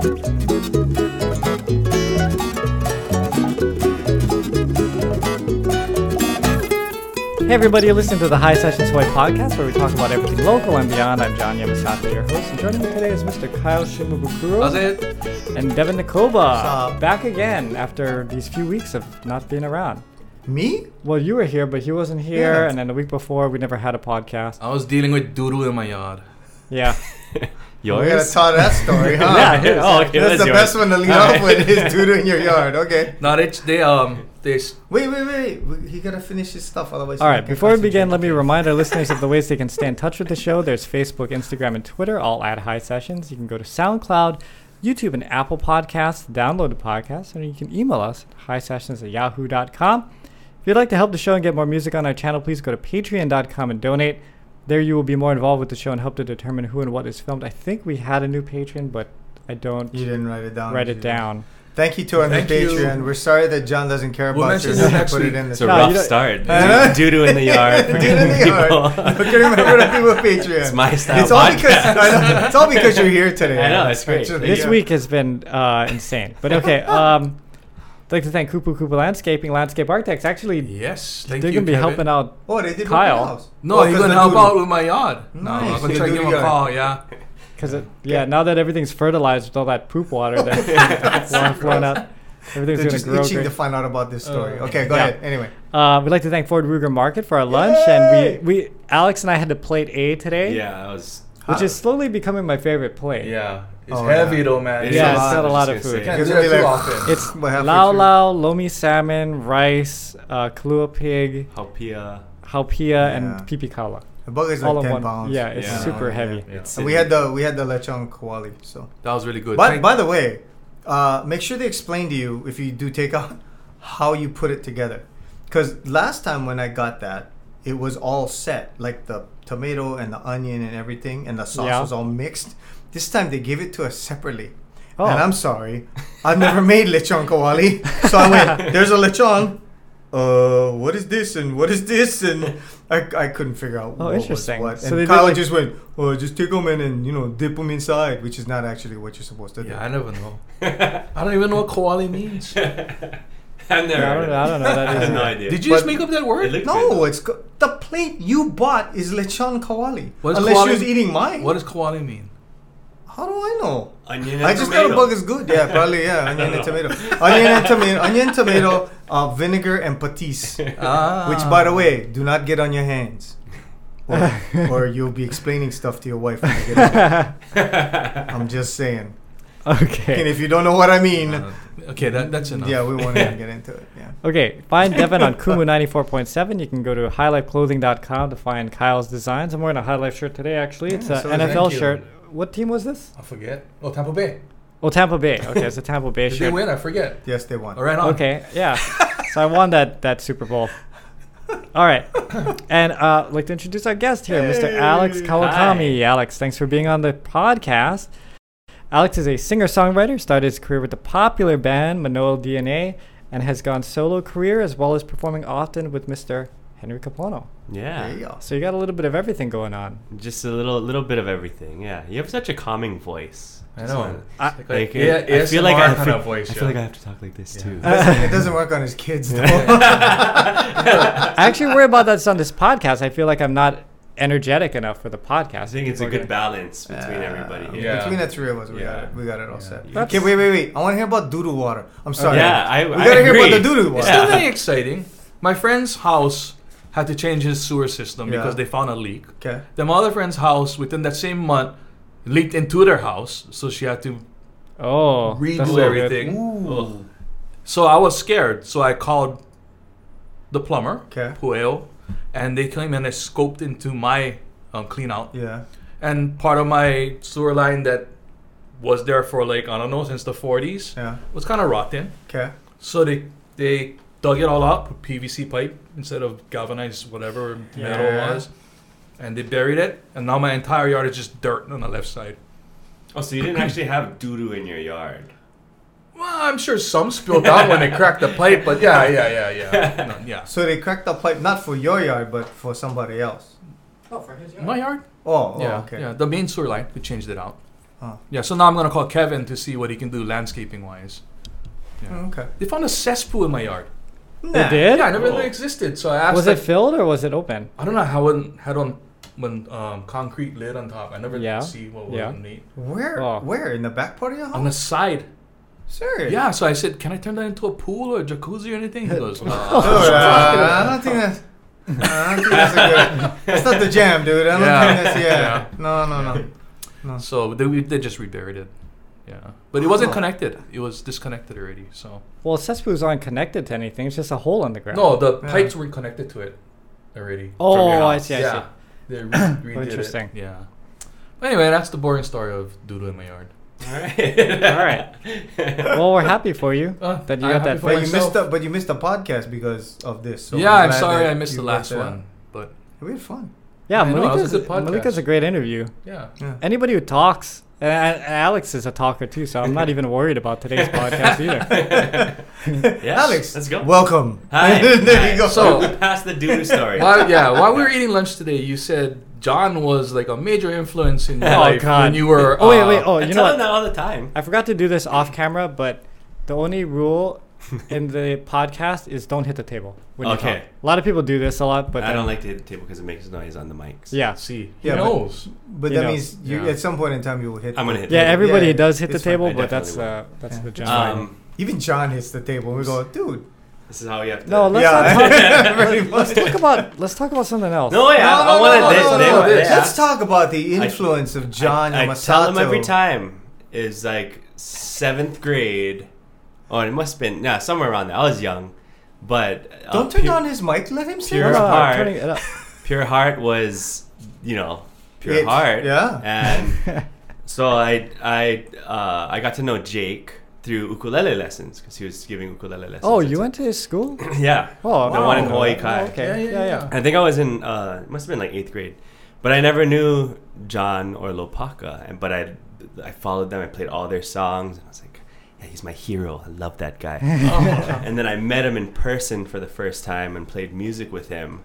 Hey everybody, you're listening to the High Sessions Hawaii podcast where we talk about everything local and beyond. I'm John Yamasato, your host, and joining me today is Mr. Kyle Shimabukuro That's it. and Devin Nakoba. Back again after these few weeks of not being around. Me? Well, you were here, but he wasn't here, Yeah. and then the week before we never had a podcast. I was dealing with doodle in my yard. Yeah. We gotta tell that story, huh? Yeah, it is. Oh, okay. That's the yours. best one to lead off with is doo in your yard. Okay. No, they they um they Wait, wait, wait. He gotta finish his stuff, otherwise. All he right, can't before we begin, let me remind our listeners of the ways they can stay in touch with the show. There's Facebook, Instagram, and Twitter, all at High Sessions. You can go to SoundCloud, YouTube, and Apple Podcasts, download the podcast, and you can email us at highsessions at yahoo.com. If you'd like to help the show and get more music on our channel, please go to patreon.com and donate. There you will be more involved with the show and help to determine who and what is filmed. I think we had a new patron, but I don't You didn't write it down. write it you? down. Thank you to our new Thank you. We're sorry that John doesn't care We'll about mention you. it next Put it in the It's a No, rough start. Huh? Doo doo in the yard. for Doo-doo in the yard. Look at him, remember people Patreon. It's my style It's all because podcast. I know, it's all because you're here today. I know, it's great. This yeah. week has been uh, insane. But okay, um, I'd like to thank Kupu Kupu Landscaping, Landscape Architects. Actually, yes. Thank they're you. going to be Kevin. helping out. Oh, they did Kyle. Kyle. House. No, Oh, he's 'cause gonna help out with my yard. No, Nice. I'm gonna try to give him a call. Yeah. Because yeah, now that everything's fertilized with all that poop water that's flowing, flowing out, everything's They're going to just grow itching great. to find out about this story. Uh, okay, go yeah. ahead. Anyway. Uh, we'd like to thank Fort Ruger Market for our lunch, Yay! and we, we Alex and I had to plate A today, Yeah, I was. which is slowly becoming my favorite plate. Yeah. It's Oh, heavy yeah. though, man. It Yeah, is it's lot, got a I lot of food. say. Can't It's that really too like- often. It's What lau lau, lomi salmon, rice, uh, kalua pig, Haupia. haupia, Yeah. and pipi kaula. The bug is All like in 10 one. pounds. Yeah, it's Yeah. super Yeah. heavy. It's And we had the we had the lechon kawali. So, that was really good. by, Thank- by the way, uh, make sure they explain to you if you do take out how you put it together. Because last time when I got that, it was all set, like the tomato and the onion and everything, and the sauce Yeah. was all mixed. This time they gave it to us separately. Oh. And I'm sorry, I've never made lechon kawali, so I went. There's a lechon. Uh, what is this and what is this and I, I couldn't figure out. Oh, what was interesting. what. So And they Kyle like- just went, "Oh, just take them in and you know dip them inside," which is not actually what you're supposed to do. yeah, I never know. I don't even know what koali means. I've never. Yeah, I don't- of I don't know. That I have no idea. Did you But- just make up that word? looked No, good, it's go- the plate you bought is lechon kawali. What is Unless kawali- she was eating mine. What does koali mean? How do I know? Onion and I just got a bug is good. Yeah, probably yeah. Onion and tomato. Onion and tomato. Onion, tomato, uh, vinegar and patis. Ah. Which, by the way, do not get on your hands, or, or you'll be explaining stuff to your wife when you get. I'm just saying. Okay. And if you don't know what I mean, Uh, okay, that, that's enough. yeah, we won't even get into it. Yeah. Okay, find Devin on Kumu 94.7. You can go to highlifeclothing.com to find Kyle's designs. I'm wearing a High Life shirt today, actually. It's Yeah, an so NFL thank you. shirt. What team was this? I forget. Oh, Tampa Bay. Oh, Tampa Bay. Okay, it's a Tampa Bay Did they win? I forget. Yes, they won. All right, on. Okay, yeah. so I won that that Super Bowl. All right, and uh, I'd like to introduce our guest here, Mr. Alex Hey. Kawakami. Alex, thanks for being on the podcast. Alex is a singer-songwriter. Started his career with the popular band Manoa DNA, and has gone solo career as well as performing often with Mr. Henry Kapono. Yeah. There you go. So you got a little bit of everything going on. Just a little, little bit of everything. Yeah. You have such a calming voice. I know. wanna- I- Like, Like, yeah, I feel like I, ASMR kind feel, voice. I yeah. feel like I have to talk like this Yeah. too. It doesn't- it doesn't work on his kids though. I actually worry about that on this podcast. I feel like I'm not energetic enough for the podcast. I think it's a People are good balance between everybody. Uh, here. Yeah. Between the three of us, we got it. We got it all Yeah. set. That's- Okay, wait, wait, wait. I want to hear about doodle water. I'm sorry. Yeah, I, we I gotta hear about the doodle It's water. still Yeah. very exciting. My friend's house had to change his sewer system Yeah. because they found a leak. Okay. Then my other friend's house, within that same month, leaked into their house, so she had to Oh, redo that's so good. everything. So I was scared, so I called the plumber, Okay. Pueo, and they came and they scoped into my um, clean out. Yeah. And part of my sewer line that was there for like I don't know since the 40s Yeah. was kind of rotten. Okay. So they they dug it all up with PVC pipe instead of galvanized whatever metal Yeah. was, and they buried it. And now my entire yard is just dirt on the left side. Oh, so you didn't actually have doo doo in your yard? Well, I'm sure some spilled out when they cracked the pipe, but yeah, yeah, yeah, yeah, no, yeah. So they cracked the pipe not for your yard, but for somebody else. Oh, for his yard. My yard? Oh, oh yeah, okay. yeah. The main sewer line, we changed it out. Oh. Yeah, so now I'm gonna call Kevin to see what he can do landscaping wise. Yeah. Oh, okay. They found a cesspool in my yard. They did? Yeah, I never knew Oh. it existed. So I asked. Was like, it filled or was it open? I don't know how it had on when um, concrete lid on top. I never Yeah. see what was Yeah. underneath. Where? Oh. Where in the back part of your house? On the side. Serious? Yeah, so I said, "Can I turn that into a pool or a jacuzzi or anything?" He goes, Dude, "Uh, uh, I don't think that's. I don't think that's a good. That's not the jam, dude. I don't Yeah. think that's yeah. Yeah. No, no, no. no. So they, they just reburied it. Yeah, but it wasn't connected. It was disconnected already. So Well, cesspools aren't connected to anything. It's just a hole in the ground. no, the Yeah. pipes were connected to it already. Oh, from your I house. see, I yeah. see. They re- redid Interesting. It. Yeah. Anyway, that's the boring story of doodle in my yard. All right. All right. Well, we're happy for you Uh, that you I'm got happy that. for But you myself. missed the but you missed the podcast because of this. So yeah, I'm glad sorry that I missed you the got last that. one, but We had fun. Yeah, I know, it was a Malika's, good podcast. Malika's a great interview. yeah. Yeah. Anybody who talks, and, and Alex is a talker too, so I'm not even worried about today's podcast either. Yes, Alex, let's go. Welcome. Hi. there Hi. you go. So- we passed the Dunu story. While, yeah, while we were eating lunch today, you said John was like a major influence in your Oh, life God. when you were. Oh wait, uh, wait. Oh, I you tell know him that all the time. I forgot to do this off camera, but the only rule in the podcast is don't hit the table. When you Okay. talk. A lot of people do this a lot, but I then- don't like to hit the table because it makes noise on the mics. Yeah. See, Yeah, he but- knows. but You that know. means you Yeah. at some point in time you will hit. I'm the- gonna hit Yeah, table. everybody Yeah, does hit the it's fine. table, but that's uh, that's Yeah. the It's general. Um, Even John hits the table. We go, dude. this is how you have to. No, let's yeah, not talk. pretty Let's much. talk about let's talk about something else. No, yeah, No, I no, wanted no, this. no, no, no. Let's talk about the influence of John I, I Yamasato. tell them every time is like seventh grade. Oh, it must have been yeah somewhere around there. I was young, but uh, Don't turn Pure- on his mic. Let him say Pure No, no, it. no, heart. turning it up. Pure Heart was you know Pure It- Heart. yeah. and so I I uh, I got to know Jake through ukulele lessons because he was giving ukulele lessons. Oh, you went to his school? Yeah. Oh, The one in Hawaii Kai. Oh, okay. Yeah, Yeah, yeah, yeah. yeah. I think I was in uh, it must have been like eighth grade, but I never knew John or Lopaka. And but I I followed them. I played all their songs, and I was like, yeah, he's my hero. I love that guy. and then I met him in person for the first time and played music with him.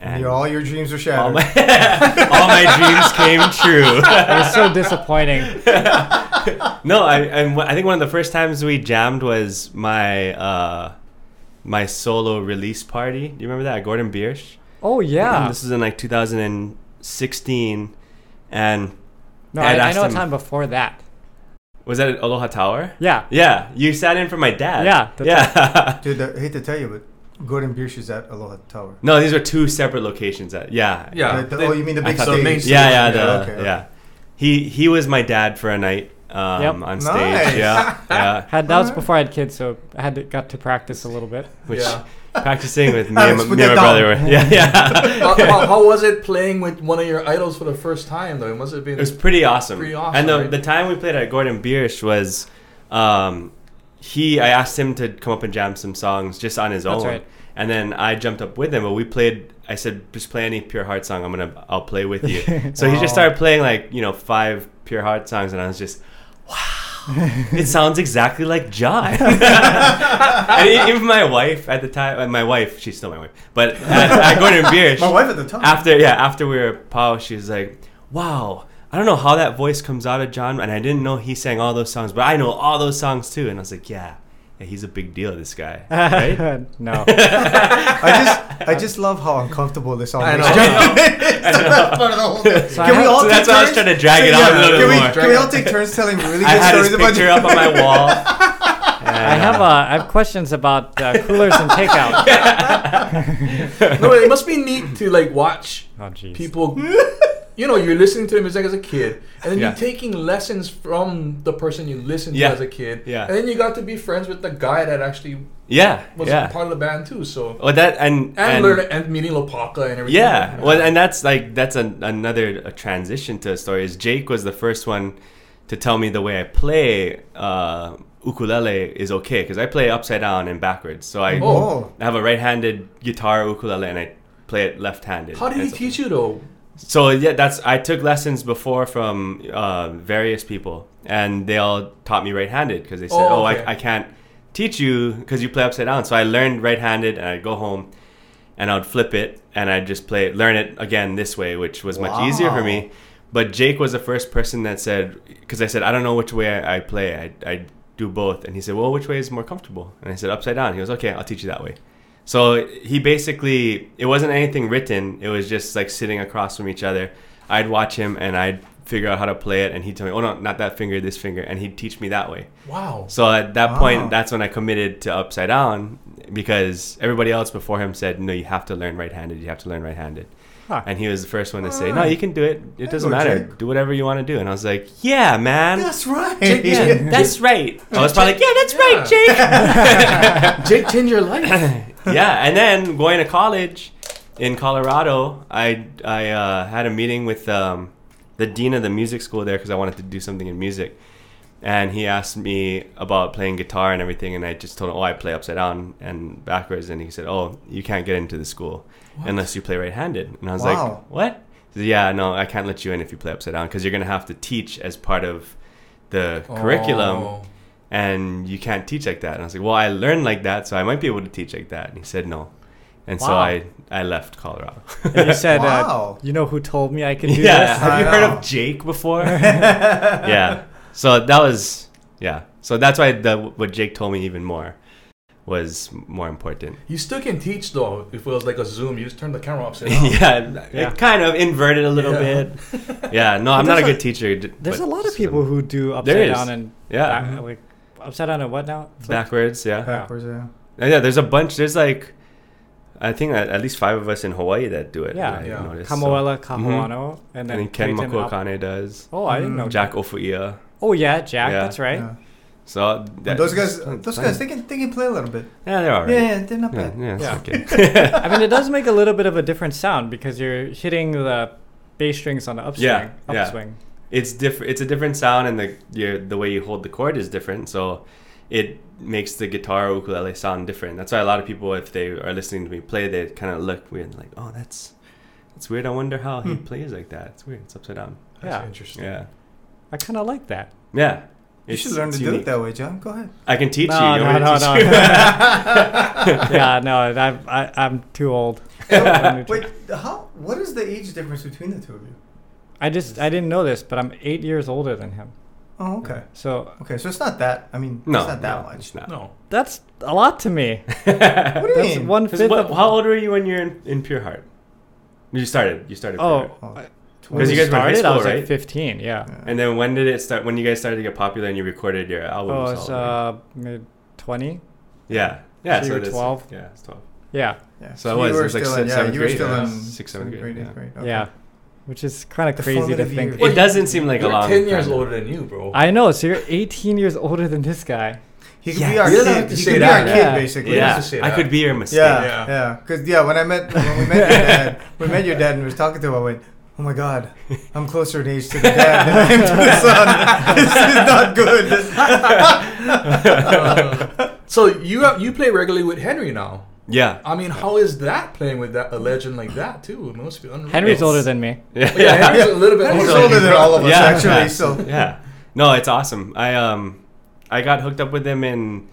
And your, all your dreams were all shattered. my all my dreams came true. It was so disappointing. no, I and wh- I think one of the first times we jammed was my uh, my solo release party. Do you remember that? Gordon Biersch. Oh yeah. This is in like 2016, and No, I'd I, I asked know a time before that. Was that at Aloha Tower? Yeah. Yeah, you sat in for my dad. Yeah, that's yeah. Dude, I hate to tell you, but Gordon Biersch is at Aloha Tower. no, these are two separate locations. At yeah, Yeah. The- the- they- oh, you mean the big thought- stage? main yeah, stage. yeah, Yeah, the, okay, okay. yeah. He he was my dad for a night um, Yep. on stage. Nice. Yeah, yeah. Had that was before I had kids, so I had to, got to practice a little bit. Which Yeah. Practicing with me and, Alex, my- me and my brother. down. Were, yeah, yeah. how, how- how was it playing with one of your idols for the first time though? It must have been. It was pretty awesome. Pretty awesome, And the, right? the time we played at Gordon Biersch was, um, he. I asked him to come up and jam some songs just on his That's own, right. and then I jumped up with him. But we played. I said, just play any Pure Heart song. I'm gonna. I'll play with you. so he just started playing like you know five Pure Heart songs, and I was just. Wow, it sounds exactly like John. and even my wife at the time, uh, my wife, she's still my wife, but at, at Gordon Biersch, My wife at the time. after yeah after we were pow she's like wow i don't know how that voice comes out of john and i didn't know he sang all those songs but i know all those songs too and i was like yeah he's a big deal this guy right no. I just, I just love how uncomfortable this all I makes. know. It's the best part of the whole thing. So I Can we all so take that's why i was turns? trying to drag it Yeah, out a little can we, more Can we all take turns telling really i good had his stories about picture up on my wall I have uh, I have questions about uh, coolers and takeout. no, it must be neat to like watch Oh people. You know, you're listening to the music as a kid, and then Yeah. you're taking lessons from the person you listened Yeah. to as a kid. Yeah. And then you got to be friends with the guy that actually yeah was yeah part of the band too. So well that and and, learn and meeting Lopaka and everything. Yeah, well, and that's like that's an, another a transition to a story. Is Jake was the first one to tell me the way I play uh, ukulele is okay because I play upside down and backwards. So I Oh. I have a right-handed guitar ukulele and I play it left-handed. how did he teach you though? So yeah, that's I took lessons before from uh, various people, and they all taught me right-handed because they said, Oh, "Oh, okay. I, I can't teach you because you play upside down." So I learned right-handed, and I'd go home, and I'd flip it, and I'd just play learn it again this way, which was much easier for me. but Jake was the first person that said, because I said I don't know which way I, I play. I I do both, and he said, well, which way is more comfortable? And I said upside down. He goes, okay, I'll teach you that way. So he basically, it wasn't anything written. It was just like sitting across from each other. I'd watch him and I'd figure out how to play it, and he'd tell me, oh no, not that finger, this finger, and he'd teach me that way. Wow. So at that Wow. point, that's when I committed to upside down because everybody else before him said, no, you have to learn right-handed. You have to learn right-handed. Huh. And he was the first one to say, no, you can do it. It doesn't go, matter. Jake. Do whatever you want to do. And I was like, yeah, man. That's right. Yeah, that's right. I was probably like, yeah, that's right, Jake. Jake changed your life. yeah, and then going to college in Colorado, I I uh, had a meeting with um, the dean of the music school there because I wanted to do something in music, and he asked me about playing guitar and everything, and I just told him, oh, I play upside down and backwards, and he said, oh, you can't get into the school unless you play right-handed, and I was Wow. like, what? Said, yeah, no, I can't let you in if you play upside down because you're gonna have to teach as part of the curriculum Oh. and you can't teach like that. And I was like, well, I learned like that, so I might be able to teach like that. And he said no. And so I, I left Colorado. And you said, Wow. uh, you know who told me I could do yeah. this? Have you I heard of Jake before? yeah. So that was, yeah. So that's why the, what Jake told me even more was more important. You still can teach though. If it was like a Zoom, you just turn the camera upside down. yeah, Yeah. It kind of inverted a little Yeah. bit. Yeah, no, I'm not a a- good teacher. There's a lot of some- people who do There upside is. down and Yeah. back- like upside down and what now? Flip? Backwards, yeah. Backwards, yeah. Uh, Yeah, there's a bunch. There's like, I think at, at least five of us in Hawaii that do it. Yeah. that I Yeah. noticed, so- Kamoela Kahuano, and And then then Ken Clayton Up- Makuakane does. Oh, I didn't know. Mm. Jack Ofoia. Oh yeah, Jack. Yeah. That's right. Yeah. So that, those guys, those guys, they can they can play a little bit. yeah, they're alright. Yeah, yeah, they're not yeah, bad. yeah, it's Yeah. okay. I mean, it does make a little bit of a different sound because you're hitting the bass strings on the upswing. Yeah, yeah. upswing. it's different. It's a different sound, and the your, the way you hold the chord is different. So it makes the guitar or ukulele sound different. That's why a lot of people, if they are listening to me play, they kind of look weird, like, oh, that's that's weird. I wonder how he Hmm. plays like that. It's weird. It's upside down. That's Yeah. interesting. Yeah, I kind of like that. yeah. You It's- should learn to it's do it that way, John. Go ahead. I can teach No, you. you. no, want no, no. yeah, no, I'm I, I'm too old. Wait, how? What is the age difference between the two of you? I just I didn't know this, but I'm eight years older than him. Oh, okay. So Okay, so it's not that. I mean, no, it's not that no, much. Not. No. that's a lot to me. What do you That's mean? one 'Cause fifth. what- of, how old were you when you're in, in Pure Heart? You started. You started. Oh, Pure Oh, Heart. When when you guys were in high started, I was right? like 15. Yeah. Yeah. And then when did it start? When you guys started to get popular and you recorded your album? Oh, it's all, right? uh mid 20. yeah, yeah. so you were 12? Yeah, it's twelve. Yeah, Yeah. So I was- you it were was like still se- in, yeah, seventh you were grade, still in Sixth, seventh grade, eighth yeah. grade. Okay. yeah, which is kind of crazy to think. Well, it doesn't seem like a You're long. ten years older than you, bro. I know. So you're 18 years older than this guy. He could Yeah. be our You don't have kid. to He say could be that. our kid, Yeah. basically. Yeah, to say I could be your mistake. Yeah, Yeah. yeah. Because yeah, when I met when we met your dad, we met your dad and we was talking to him. I went, "Oh my God, I'm closer in age to the dad than I am to the son. this is not good." Uh, so you have, you play regularly with Henry now. Yeah. I mean, how is that playing with that a legend like that too? It must be unreal. Henry's older than me. Yeah. Yeah, Henry's a little bit He's older, older than all of us, Yeah. actually. So yeah. No, it's awesome. I um I got hooked up with him in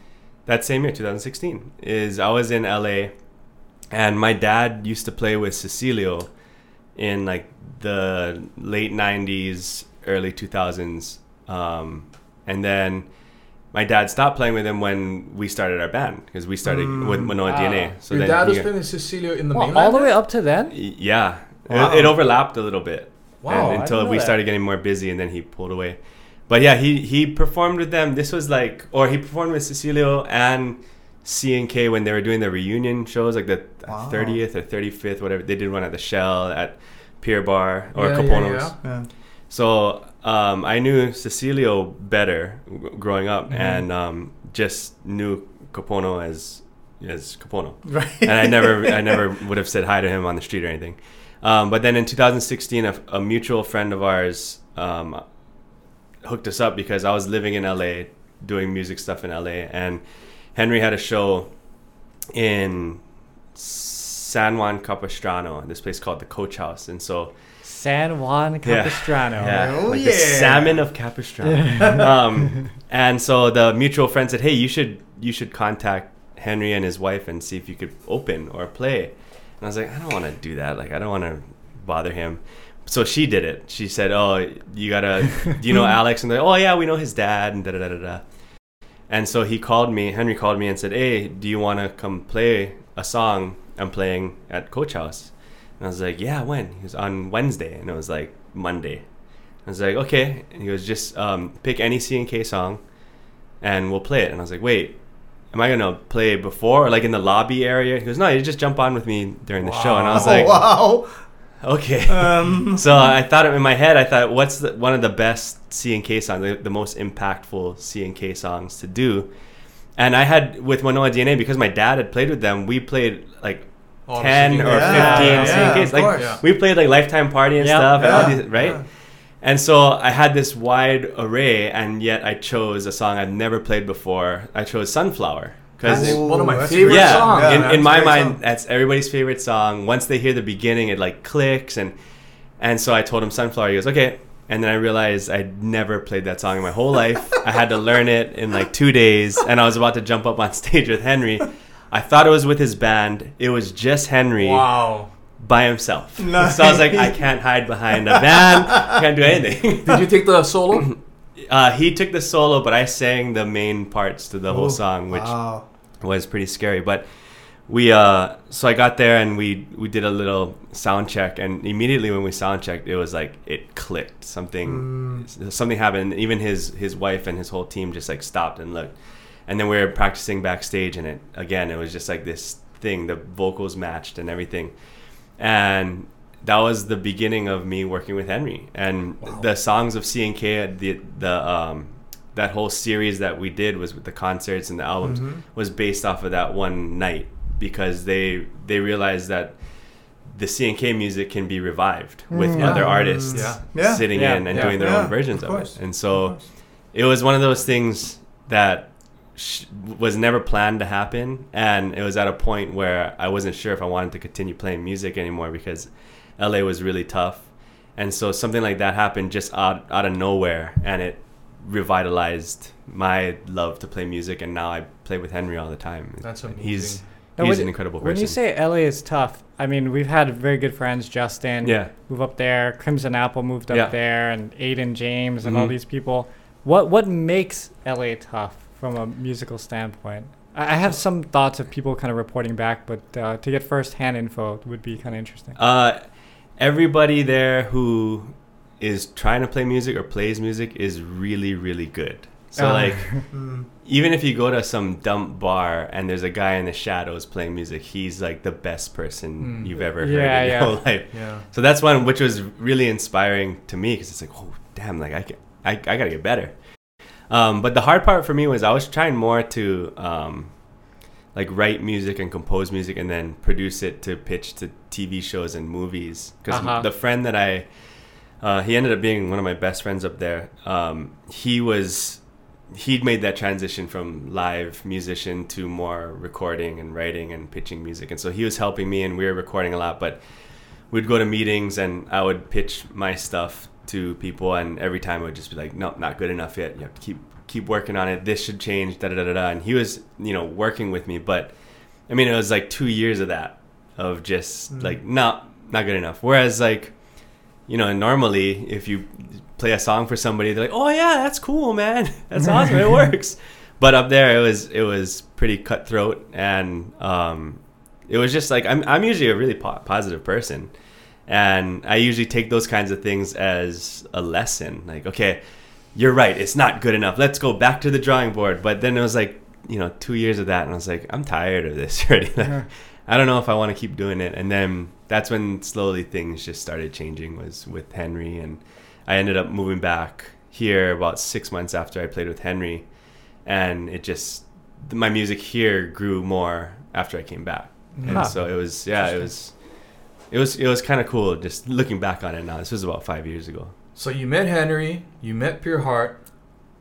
that same year, 2016. Is I was in LA and my dad used to play with Cecilio in like the late 90s, early 2000s. Um and then my dad stopped playing with him when we started our band because we started Mm. with Manoa Ah. DNA. So Your then dad was he- playing with Cecilio in the Well, mainland. all the way up to then. Yeah, Wow. it, it overlapped a little bit. Wow, and- until we that. started getting more busy, and then he pulled away. But yeah, he he performed with them. This was like, or he performed with Cecilio and C and K when they were doing the reunion shows, like the Wow. thirtieth or thirty fifth, whatever. They did one at the Shell at Pier Bar or Yeah, yeah, Kapono's. yeah. yeah. So um, I knew Cecilio better g- growing up, Mhm. and um, just knew Kapono as as Capono right. and I never, I never would have said hi to him on the street or anything. Um, but then in 2016, a, a mutual friend of ours um, hooked us up because I was living in LA, doing music stuff in LA, and Henry had a show in San Juan Capistrano, this place called the Coach House, and so San Juan Capistrano. yeah, Oh, like the salmon of Capistrano. um, and so the mutual friend said, "Hey, you should you should contact Henry and his wife and see if you could open or play." And I was like, "I don't want to do that. Like, I don't want to bother him." so she did it. She said, "Oh, you gotta, do you know Alex?" And they're, "Oh yeah, we know his dad." And da da da da da. And so he called me. Henry called me and said, "Hey, do you want to come play a song I'm playing at Coach House?" And I was like, "Yeah, when?" He was on Wednesday, and it was like Monday. I was like, "Okay." And he goes, "Just um, pick any C and K song, and we'll play it." And I was like, "Wait." Am I gonna play before, or like in the lobby area? He goes, "No, you just jump on with me during the show." And I was like, wow. "Okay." Um, So I thought in my head, I thought, what's the, one of the best C and K songs, the, the most impactful C and K songs to do? And I had with Manoa DNA because my dad had played with them. We played like All ten or Yeah, fifteen yeah, C and Ks. Like course. Yeah. we played like Lifetime Party and Yeah. stuff, and all these, right? Yeah. And so I had this wide array, and yet I chose a song I've never played before. I chose Sunflower because That's one of my favorite great. yeah, songs. Yeah, in, in my mind, song. that's everybody's favorite song. Once they hear the beginning, it like clicks, and and so I told him Sunflower. He goes, okay. And then I realized I'd never played that song in my whole life. I had to learn it in like two days, and I was about to jump up on stage with Henry. I thought it was with his band. It was just Henry Wow. by himself. Nice. So I was like, I can't hide behind a band. I can't do anything. Did you take the solo? Uh, he took the solo, but I sang the main parts to the whole song, which wow. Was pretty scary. But we, uh, so I got there and we we did a little sound check, and immediately when we sound checked, it was like it clicked. Something something happened. Even his his wife and his whole team just like stopped and looked. And then we were practicing backstage, and it again, it was just like this thing. The vocals matched and everything, and that was the beginning of me working with Henry. And the songs of C and K, the the um, that whole series that we did was with the concerts and the albums Mhm. was based off of that one night because they they realized that the C and K music can be revived with Mm. other artists Yeah. Yeah. sitting Yeah. in and Yeah. doing their Yeah, own versions of of, it. And so it was one of those things that sh- was never planned to happen and it was at a point where i wasn't sure if i wanted to continue playing music anymore because la was really tough and so something like that happened just out, out of nowhere and it revitalized my love to play music and now i play with henry all the time That's amazing. he's he's when- an incredible When you say LA is tough, I mean we've had very good friends. Justin, yeah move up there. Crimson Apple moved up Yeah. there, and Aidan James and all Mhm. these people. What what makes LA tough from a musical standpoint? I I have some thoughts of people kind of reporting back, but uh, to get first-hand info would be kind of interesting. Uh, everybody there who is trying to play music or plays music is really, really good. So Uh, like, Mm. even if you go to some dump bar and there's a guy in the shadows playing music, he's like the best person Mm. you've ever Yeah, heard in your yeah. whole life. Yeah. So that's one which was really inspiring to me because it's like, oh damn, like I can, I, I gotta get better. Um, but the hard part for me was I was trying more to um, like write music and compose music and then produce it to pitch to TV shows and movies. Because Uh-huh. the friend that I, uh, he ended up being one of my best friends up there. Um, he was he'd made that transition from live musician to more recording and writing and pitching music. And so he was helping me and we were recording a lot but we'd go to meetings and i would pitch my stuff to people and every time it would just be like nope not good enough yet. You have to keep keep working on it. This should change da da da da da. And he was you know working with me but i mean it was like two years of that of just Mm. like not not good enough. Whereas like you know normally if you play a song for somebody they're like oh yeah that's cool man. That's awesome. It works. But up there it was it was pretty cutthroat and um it was just like i'm, I'm usually a really po- positive person. And i usually take those kinds of things as a lesson. Like okay you're right. It's not good enough. Let's go back to the drawing board. But then it was like you know two years of that and i was like i'm tired of this already. Like, I don't know if I want to keep doing it. And then that's when slowly things just started changing was with Henry and I ended up moving back here about six months after I played with Henry and it just my music here grew more after I came back. And Huh. so it was yeah, it was it was it was kind of cool just looking back on it now. This was about five years ago. So you met Henry, you met Pure Heart.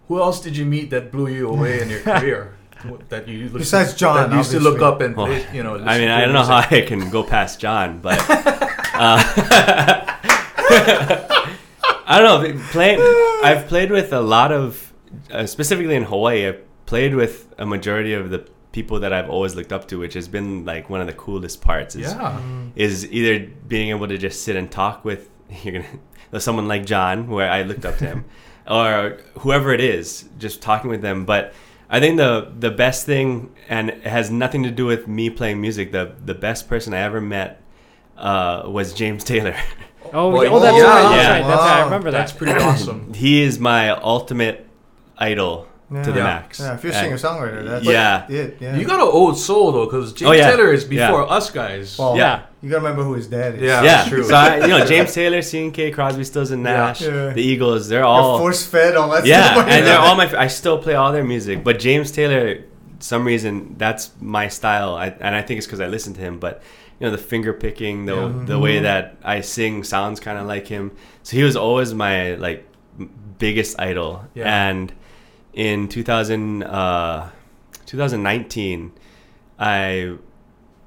Who else did you meet that blew you away in your career? That you listen- Besides John, that you used to look obviously. up and Well, play, you know. I mean, I don't know how. I can go past John, but uh, I don't know. Playing, I've played with a lot of, uh, specifically in Hawaii. I've played with a majority of the people that I've always looked up to, which has been like one of the coolest parts. Is, Yeah. Mm. is either being able to just sit and talk with you're gonna someone like John, where I looked up to him, or whoever it is, just talking with them. But I think the the best thing, and it has nothing to do with me playing music. The the best person I ever met uh, was James Taylor. Oh, Well, oh, that's yeah. right. That's Yeah. right. That's right. I remember that. That's pretty awesome. he is my ultimate idol Yeah. to the Yeah. max. Yeah, if you're a singer songwriter, that's Yeah. it. Yeah. You got an old soul though, because James Oh, yeah. Taylor is Yeah. before us guys. Well, Yeah. You gotta remember who his dad is. Yeah. yeah, true. so I, you know James Taylor, C&K, Crosby, Stills and Yeah. Nash, Yeah. the Eagles, they're You're all force fed all that yeah, stuff. and they're all my. I still play all their music, but James Taylor, some reason that's my style, I, and I think it's because I listen to him. But you know, the finger picking, the Yeah. the way Mhm. that I sing sounds kind of like him. So he was always my like biggest idol. Yeah. And in 2000, uh, 2019, I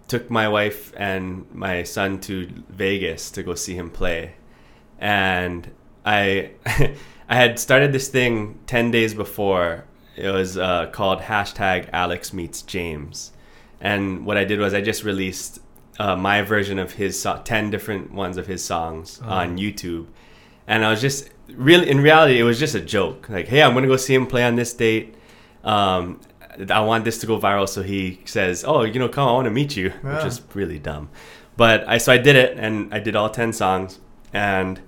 took my wife and my son to Vegas to go see him play, and I I had started this thing ten days before. It was uh, called hashtag Alex meets James, and what I did was I just released uh, my version of his so- ten different ones of his songs Oh. on YouTube, and I was just really in reality it was just a joke. Like, hey, I'm gonna go see him play on this date. Um, I want this to go viral, so he says, "Oh, you know, come, I want to meet you," which is really dumb. But I so I did it, and I did all ten songs, and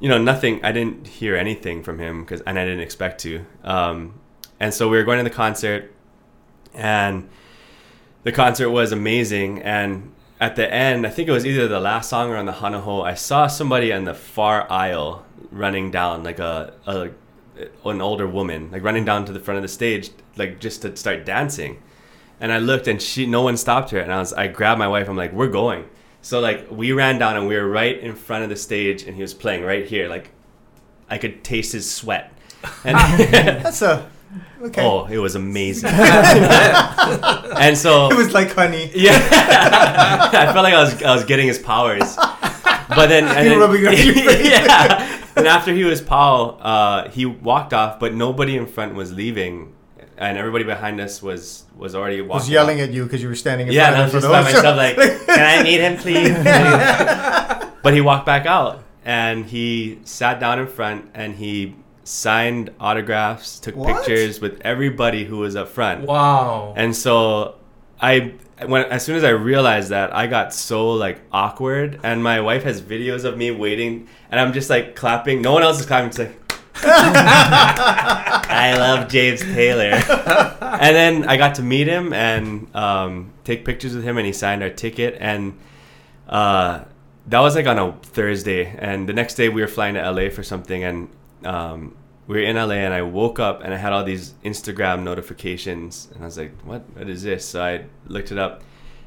you know, nothing. I didn't hear anything from him because, and I didn't expect to. Um, and so we were going to the concert, and the concert was amazing. And at the end, I think it was either the last song or on the hana hou, I saw somebody on the far aisle running down, like a, a an older woman, like running down to the front of the stage, like just to start dancing. And I looked, and she, no one stopped her. And I was, I grabbed my wife. I'm like, we're going. So like we ran down, and we were right in front of the stage, and he was playing right here. Like I could taste his sweat. And That's a okay. oh, it was amazing. and so It was like honey. yeah, I felt like I was I was getting his powers. But then, and You then rubbing it on your face. yeah. And after he was Paul, uh, he walked off, but nobody in front was leaving, and everybody behind us was was already walking. was yelling off. at you because you were standing in Yeah, and I was just by myself, show. like, can I meet him, please? but he walked back out, and he sat down in front, and he signed autographs, took What? pictures with everybody who was up front. Wow. And so I when as soon as I realized that, I got so like awkward and my wife has videos of me waiting and I'm just like clapping. No one else is clapping. It's like I love James Taylor. and then I got to meet him and um, take pictures with him and he signed our ticket and uh, that was like on a Thursday and the next day we were flying to LA for something and um, we were in LA and I woke up and I had all these Instagram notifications and I was like, what, what is this? So I looked it up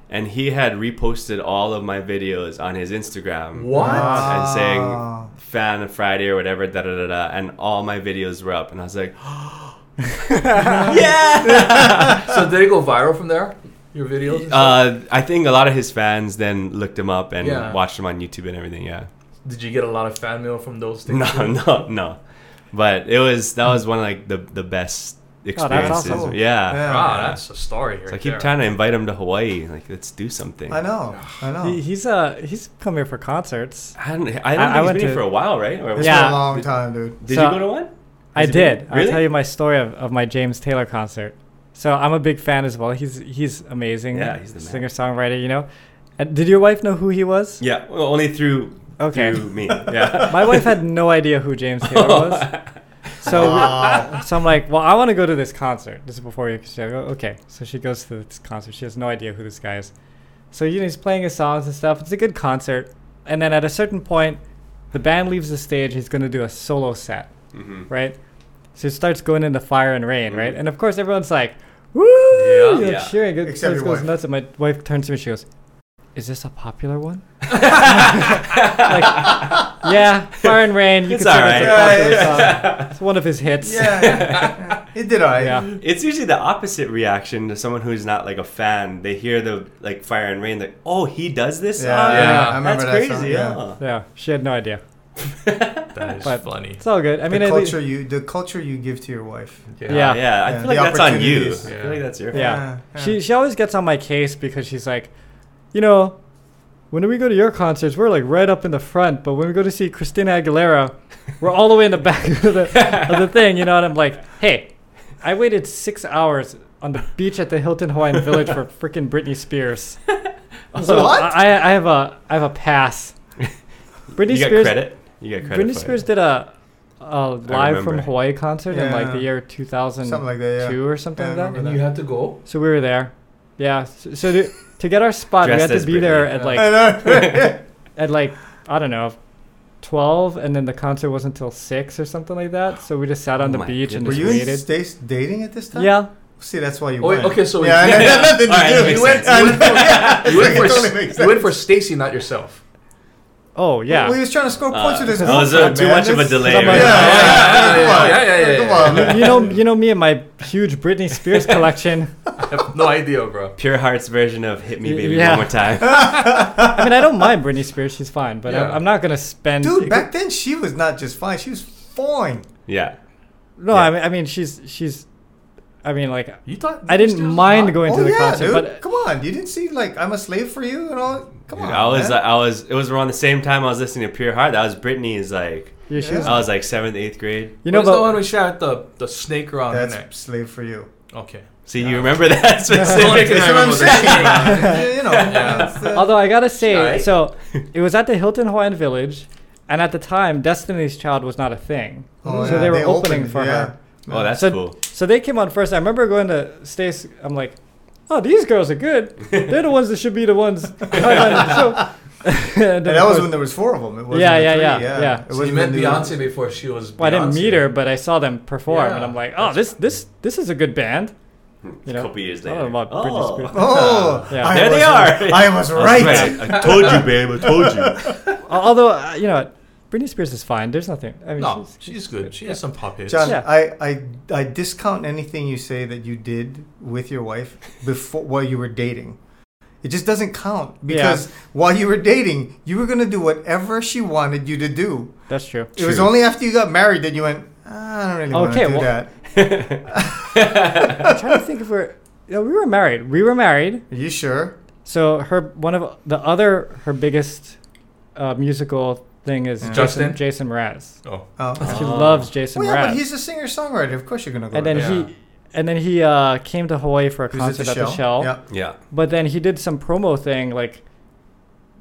and he had reposted all of my videos on his Instagram. What? And saying Wow. fan Friday or whatever, da da da da, and all my videos were up, and I was like, yeah. so did it go viral from there? Your videos? uh, I think a lot of his fans then looked him up and Yeah. watched him on YouTube and everything. Yeah. did you get a lot of fan mail from those things? No, too? no, no. But it was that was one of like the the best experiences. awesome. Yeah. Yeah. Wow, that's a story here. So I keep trying to invite him to Hawaii. Like, let's do something. I know. I know. He, he's uh he's come here for concerts. I don't. I, don't I- think I he's went been here to- for a while, right? Or It's Yeah. been a long time, dude. Did So- you go to one? I Has it did. been- I'll tell you my story of, of my James Taylor concert. So I'm a big fan as well. He's he's amazing. Yeah, he's the man. singer songwriter. You know. And did your wife know who he was? Yeah. Well, only through Okay. through me. Yeah. My wife had no idea who James Taylor was. So, Wow. so I'm like, well, I want to go to this concert. This is before you. She go, okay. So she goes to this concert. She has no idea who this guy is. So you know, he's playing his songs and stuff. It's a good concert. And then at a certain point, the band leaves the stage. He's going to do a solo set, hmm right? So it starts going into fire and rain, right? Mhm. And of course, everyone's like, woo, Yeah. you know, Yeah. cheering. It Except goes, goes wife. nuts. And my wife turns to me. She goes, "Is this a popular one?" like, yeah, fire and rain. You It's could say all right. It's one of his hits. Yeah. it did alright. Yeah. It's usually the opposite reaction to someone who's not like a fan. They hear the like fire and rain, like, oh, he does this. Yeah, song? yeah, I remember that's that crazy. song, yeah. yeah. Yeah, she had no idea. That is But- funny. It's all good. I mean, the culture you the culture you give to your wife. Yeah. yeah. I Yeah, feel like the that's on you. I feel like that's your. Yeah. yeah. she she always gets on my case because she's like, you know, when we go to your concerts, we're like right up in the front, but when we go to see Christina Aguilera, we're all the way in the back of the, of the thing, you know. And I'm like, hey, I waited six hours on the beach at the Hilton Hawaiian Village for freaking Britney Spears. So What? I, I have a I have a pass. Britney you got Spears. credit. You got credit. Britney for Spears it. did a, a live from. Hawaii concert in like the year 2002 Something like that, yeah. or something Yeah, like that. remember And you had to go. So we were there. Yeah. So, so to, to get our spot, Dressed we had as to be there Britney. at like I at like I don't know, twelve, and then the concert wasn't until six or something like that. So we just sat on Oh the my beach and Were just you and waited. Stace dating at this time? Yeah. See, that's why you Oh, went. okay, so yeah, you- it had nothing to Alright, do. makes You went, sense. You went for- yeah, You went for totally makes you went for. Stacy, not yourself. Oh yeah. Well, he was trying to score points Uh, with his that was, uh, girlfriend, too man. much of a That's- delay. I'm Yeah, like- yeah, Yeah, yeah, come on. yeah, yeah, yeah, Come yeah, on, yeah. man. you know, you know me and my huge Britney Spears collection. I have no idea, bro. Pure Heart's version of "Hit Me, Baby, yeah. One More Time." I mean, I don't mind Britney Spears; she's fine. But I'm, Yeah. I'm not gonna spend. Dude, back then she was not just fine; she was fine. yeah. no, Yeah. I mean, I mean, she's she's. I mean, like You thought I didn't mind hot? going oh to the yeah, concert, dude. but Come on, you didn't see like I'm a slave for you and all. Come on, I was, man. uh, I was, it was around the same time I was listening to Pure Heart. That was Britney's like, yeah, she was, Yeah. I was like seventh, eighth grade. you know, What's the one we shot the the snake around her That's neck? slave for you. Okay. See, Yeah. you remember that Only specific? thing I That's what I'm remember was the saying. snake around her neck. you know, Yeah. uh, Although I gotta say, Alright. so it was at the Hilton Hawaiian Village, and at the time, Destiny's Child was not a thing. oh, so yeah, they were opening opened, for yeah. her. Oh, that's So- cool. So they came on first. I remember going to Stace. I'm like, oh, these girls are good. They're the ones that should be the ones the and And that of was when there was four of them. It wasn't Yeah, the yeah, three, yeah, yeah. yeah. It So was you met when they- Beyonce before she was. well, I didn't meet her, but I saw them perform, and I'm like, oh, this this this is a good band. You a know, couple years I later. don't Britney oh. Spears. Oh, Yeah. I There they are. I was I was right. right. I told you, babe. I told you. Although uh, you know, Britney Spears is fine. There's nothing. I mean, No, she's, she's good. She has some pop hits. John, Yeah. I, I I discount anything you say that you did with your wife before while you were dating. It just doesn't count because while you were dating, you were gonna do whatever she wanted you to do. that's true. It was only after you got married that you went. "Ah, I don't really want to do well- that. I'm trying to think if we're. You know, we were married. We were married. Are you sure? So her one of the other her biggest uh, musical thing is Yeah. Jason, Justin? Jason Mraz. Oh. Oh. She Oh. loves Jason Well, yeah, Mraz. but he's a singer songwriter. Of course, you're gonna go. and then there. Yeah. he and then he uh, came to Hawaii for a He was concert at the Shell. Yeah, yeah. But then he did some promo thing like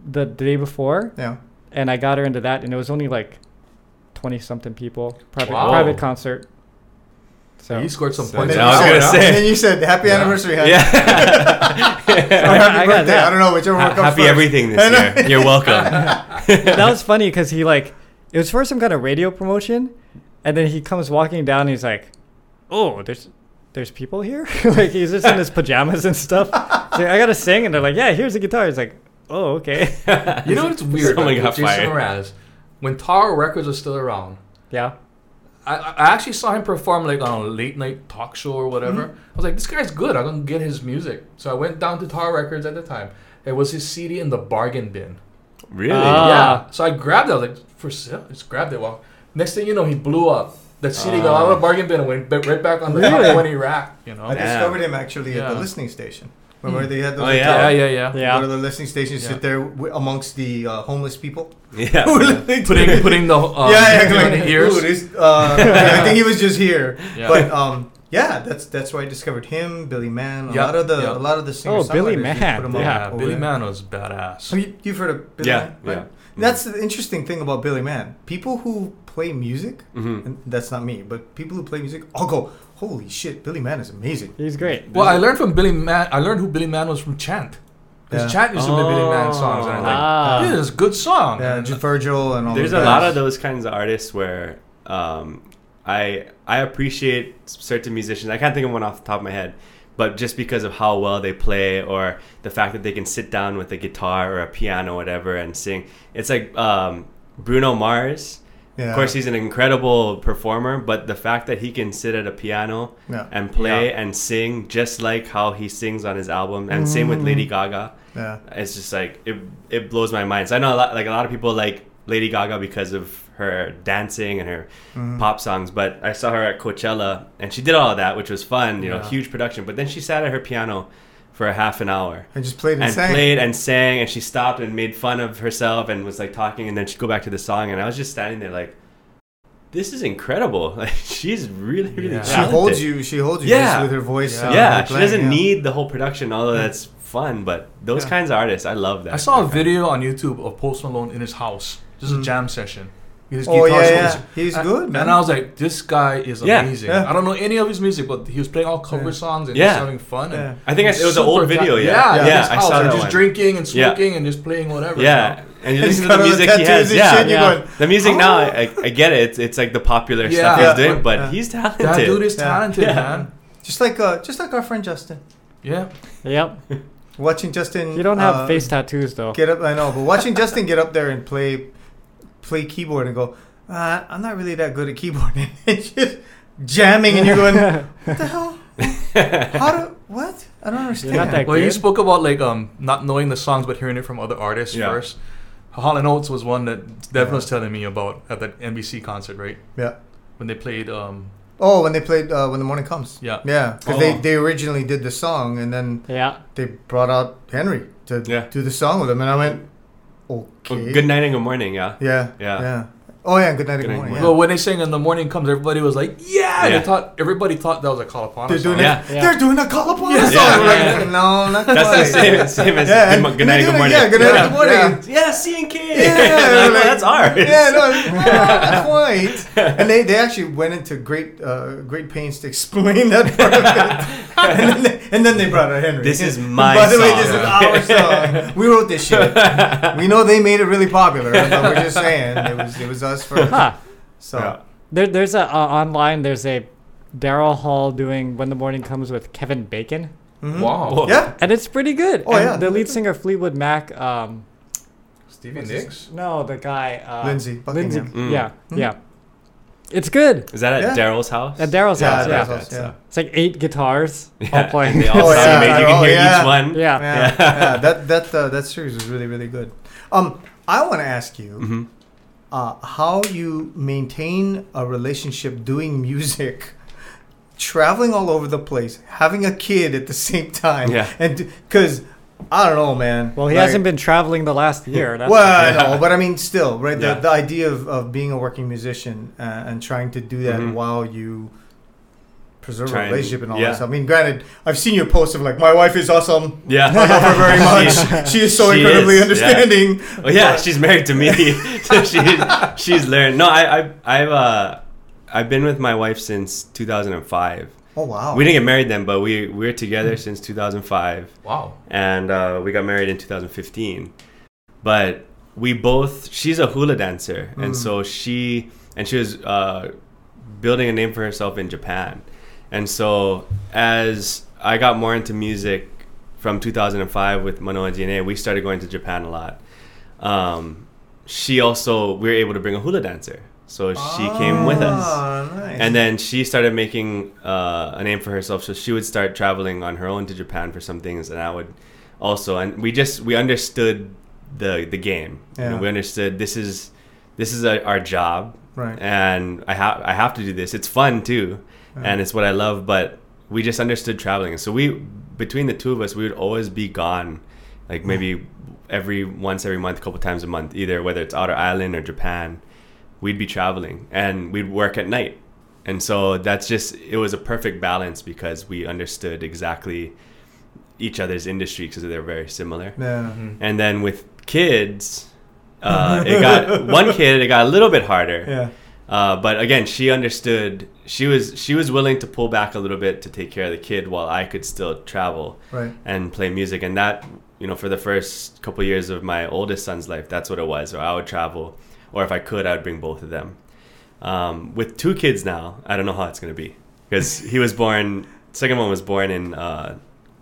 the day before, yeah. and I got her into that, and it was only like twenty something people private Wow. private concert. So You scored some So points. I was gonna say. and then you said happy Yeah. anniversary, honey. Yeah. or happy I got birthday. that. I don't know whichever one comes Happy first. everything this year. You're welcome. that was funny because he like it was for some kind of radio promotion, and then he comes walking down. and He's like, "Oh, there's there's people here." like he's just in his pajamas and stuff. He's like, I gotta sing, and they're like, "Yeah, here's the guitar." He's like, "Oh, okay." You know what's weird? Someone about got Jason fired. Mraz, when Tower Records was still around, yeah. I, I actually saw him perform like on a late night talk show or whatever. Mm-hmm. I was like, this guy's good. I'm gonna get his music. So I went down to Tower Records at the time. It was his CD in the bargain bin. Really? Ah. Yeah. So I grabbed it. I was like, for sale. Just grabbed it. Well, next thing you know, he blew up. The CD got out of the bargain bin and went right back on the Really? top 20 rack. You know. I Damn. discovered him actually at the listening station. Remember they had those? Oh, at yeah. the- yeah, yeah, yeah. Yeah. Go to the listening station, Yeah. sit there w- amongst the uh, homeless people. Yeah. Who were listening to Putting putting the um, yeah, yeah, like, the ears. "Ooh, this, uh, yeah, I think he was just here. Yeah. But um, yeah, that's that's where I discovered him, Billy Mann. A Yeah, lot of the yeah. a lot of the singers. Oh, Billy Mann, yeah, Yeah. Billy Mann was badass. So you, you've heard of Billy Yeah, Mann? right? yeah. That's the interesting thing about Billy Mann. People who play music, Mhm. and that's not me, but people who play music, I'll go, holy shit, Billy Mann is amazing. He's great. Well, I learned from Billy Mann. I learned who Billy Mann was from Chant. Because Yeah. Chant used to play Billy Mann songs, and I'm like, Ah. this is a good song. Yeah, And- J- Virgil and all that. There's those a lot of those kinds of artists where um, I I appreciate certain musicians. I can't think of one off the top of my head, but just because of how well they play or the fact that they can sit down with a guitar or a piano or whatever and sing. It's like um, Bruno Mars. Yeah. Of course, he's an incredible performer, but the fact that he can sit at a piano Yeah. and play Yeah. and sing just like how he sings on his album, and same with Lady Gaga. Yeah. It's just like it, it blows my mind. So I know a lot, like a lot of people like Lady Gaga because of her dancing and her Mhm. pop songs, but I saw her at Coachella and she did all of that, which was fun, you know, huge production. But then she sat at her piano for a half an hour And just played and, and sang. played and sang and she stopped and made fun of herself and was like talking and then she'd go back to the song and I was just standing there like this is incredible like she's really really Yeah. She holds you. She holds you Yeah. with her voice. Yeah. yeah her she doesn't yeah. need the whole production although that's fun but those Yeah. kinds of artists I love that I saw a video on YouTube of Post Malone in his house, just a Mm. jam session. His Oh guitar yeah, yeah. He's and- good, man. And I was like, this guy is Yeah. amazing. Yeah. I don't know any of his music, but he was playing all cover Yeah. songs and Yeah. just having fun. And I think I, it was an old video ta- yeah Yeah, Yeah. yeah. I saw and that just one drinking and Yeah. smoking and just playing whatever. yeah and you listen to the music he has yeah shit, Yeah. going, the music now "Oh." I, I get it it's, it's like the popular Yeah. stuff Yeah. he's doing but Yeah. he's talented that dude is talented, Yeah. man. Just like uh, just like our friend Justin. Yeah. Yep. Watching Justin. You don't have uh, face tattoos though. Get up, I know, but watching Justin get up there and play, play keyboard and go, uh, I'm not really that good at keyboard, and just jamming, and you're going, what the hell? How do what? I don't understand. You're not that Well, you spoke about like um not knowing the songs but hearing it from other artists Yeah. first. Hall and Oates was one that Devin Yeah. was telling me about at that NBC concert, right? Yeah. When they played um Oh, when they played uh, when the morning comes. yeah. Yeah, because Oh. they they originally did the song, and then Yeah. they brought out Henry to Yeah. do the song with him, and I went, Well, okay. good night and good morning yeah Yeah. Yeah. Yeah. Oh yeah. Good night. Good, Good night, morning. good Yeah. Well, when they sang "In the Morning Comes," everybody was like, "Yeah!" Yeah. They thought everybody thought that was a call upon. They're doing Yeah. it. Yeah. They're doing a call upon Yeah. us. Yeah, We're yeah, like, yeah. No, not that's the same, same as Yeah, good, and mo- good night and good morning Yeah, good night, Yeah. good morning. yeah C and K Yeah, Like, like- that's ours Yeah, no, not quite. And they, they actually went into great uh, great pains to explain that part of it. And then they, and then they brought out Henry. This is my song. By the way, this is our song. We wrote this shit. We know they made it really popular, but we're just saying it was it was us first. Huh. So Yeah. There, there's a uh, online. There's a Daryl Hall doing "When the Morning Comes" with Kevin Bacon, mhm. Wow. Yeah. and it's pretty good. Oh, And yeah. The lead singer Fleetwood Mac. Um, Stevie what's his- Nicks. No, the guy. Uh, Lindsey Lindsey. Buckingham. Mm. Yeah, Mm. yeah. It's good. is that at Yeah. Daryl's house At Daryl's Yeah, house. Yeah. Daryl's house, yeah. It's like eight guitars all playing. and they all Oh, sound yeah. amazing. you can Oh, hear yeah. each one yeah. Yeah, yeah. That that uh, that series was really really good. Um, I want to ask you. Mhm. Uh, how you maintain a relationship doing music, traveling all over the place, having a kid at the same time. Yeah. And because I don't know, man. Well, he Like- hasn't been traveling the last year. That's well, I know, but I mean, still, right? The, Yeah. the idea of, of being a working musician uh, and trying to do that Mhm. while you preserve a relationship and all yeah. that stuff. I mean, granted, I've seen your posts of like, my wife is awesome. yeah I love her very much. she is so She incredibly is, yeah. understanding. Oh yeah, But- she's married to me, so she she's learned. No, I I I've uh I've been with my wife since 2005. Oh wow. We didn't get married then, but we we were together since 2005, Wow. and uh, we got married in 2015. But we both she's a hula dancer, and Mm. so she and she was uh, building a name for herself in Japan, and so as I got more into music from 2005 with Manoa DNA, we started going to Japan a lot. Um, she also we were able to bring a hula dancer, so she came with us. Ah, nice. And then she started making uh, a name for herself. So she would start traveling on her own to Japan for some things, and I would also. And we just we understood the the game. You know, Yeah. we understood this is this is a, our job, right. and I have I have to do this. It's fun too, Yeah. and it's what I love. But we just understood traveling. So we between the two of us, we would always be gone, like maybe every once every month, a couple times a month, either whether it's outer island or Japan. We'd be traveling and we'd work at night. And so that's just it was a perfect balance because we understood exactly each other's industry because they're very similar. Yeah. And then with kids, uh, it got one kid. It got a little bit harder. Yeah. Uh, but again, she understood. She was she was willing to pull back a little bit to take care of the kid while I could still travel Right. and play music. And that you know, for the first couple years of my oldest son's life, that's what it was. Or I would travel, or if I could, I would bring both of them. Um, with two kids now, I don't know how it's gonna be because he was born. Second one was born in uh,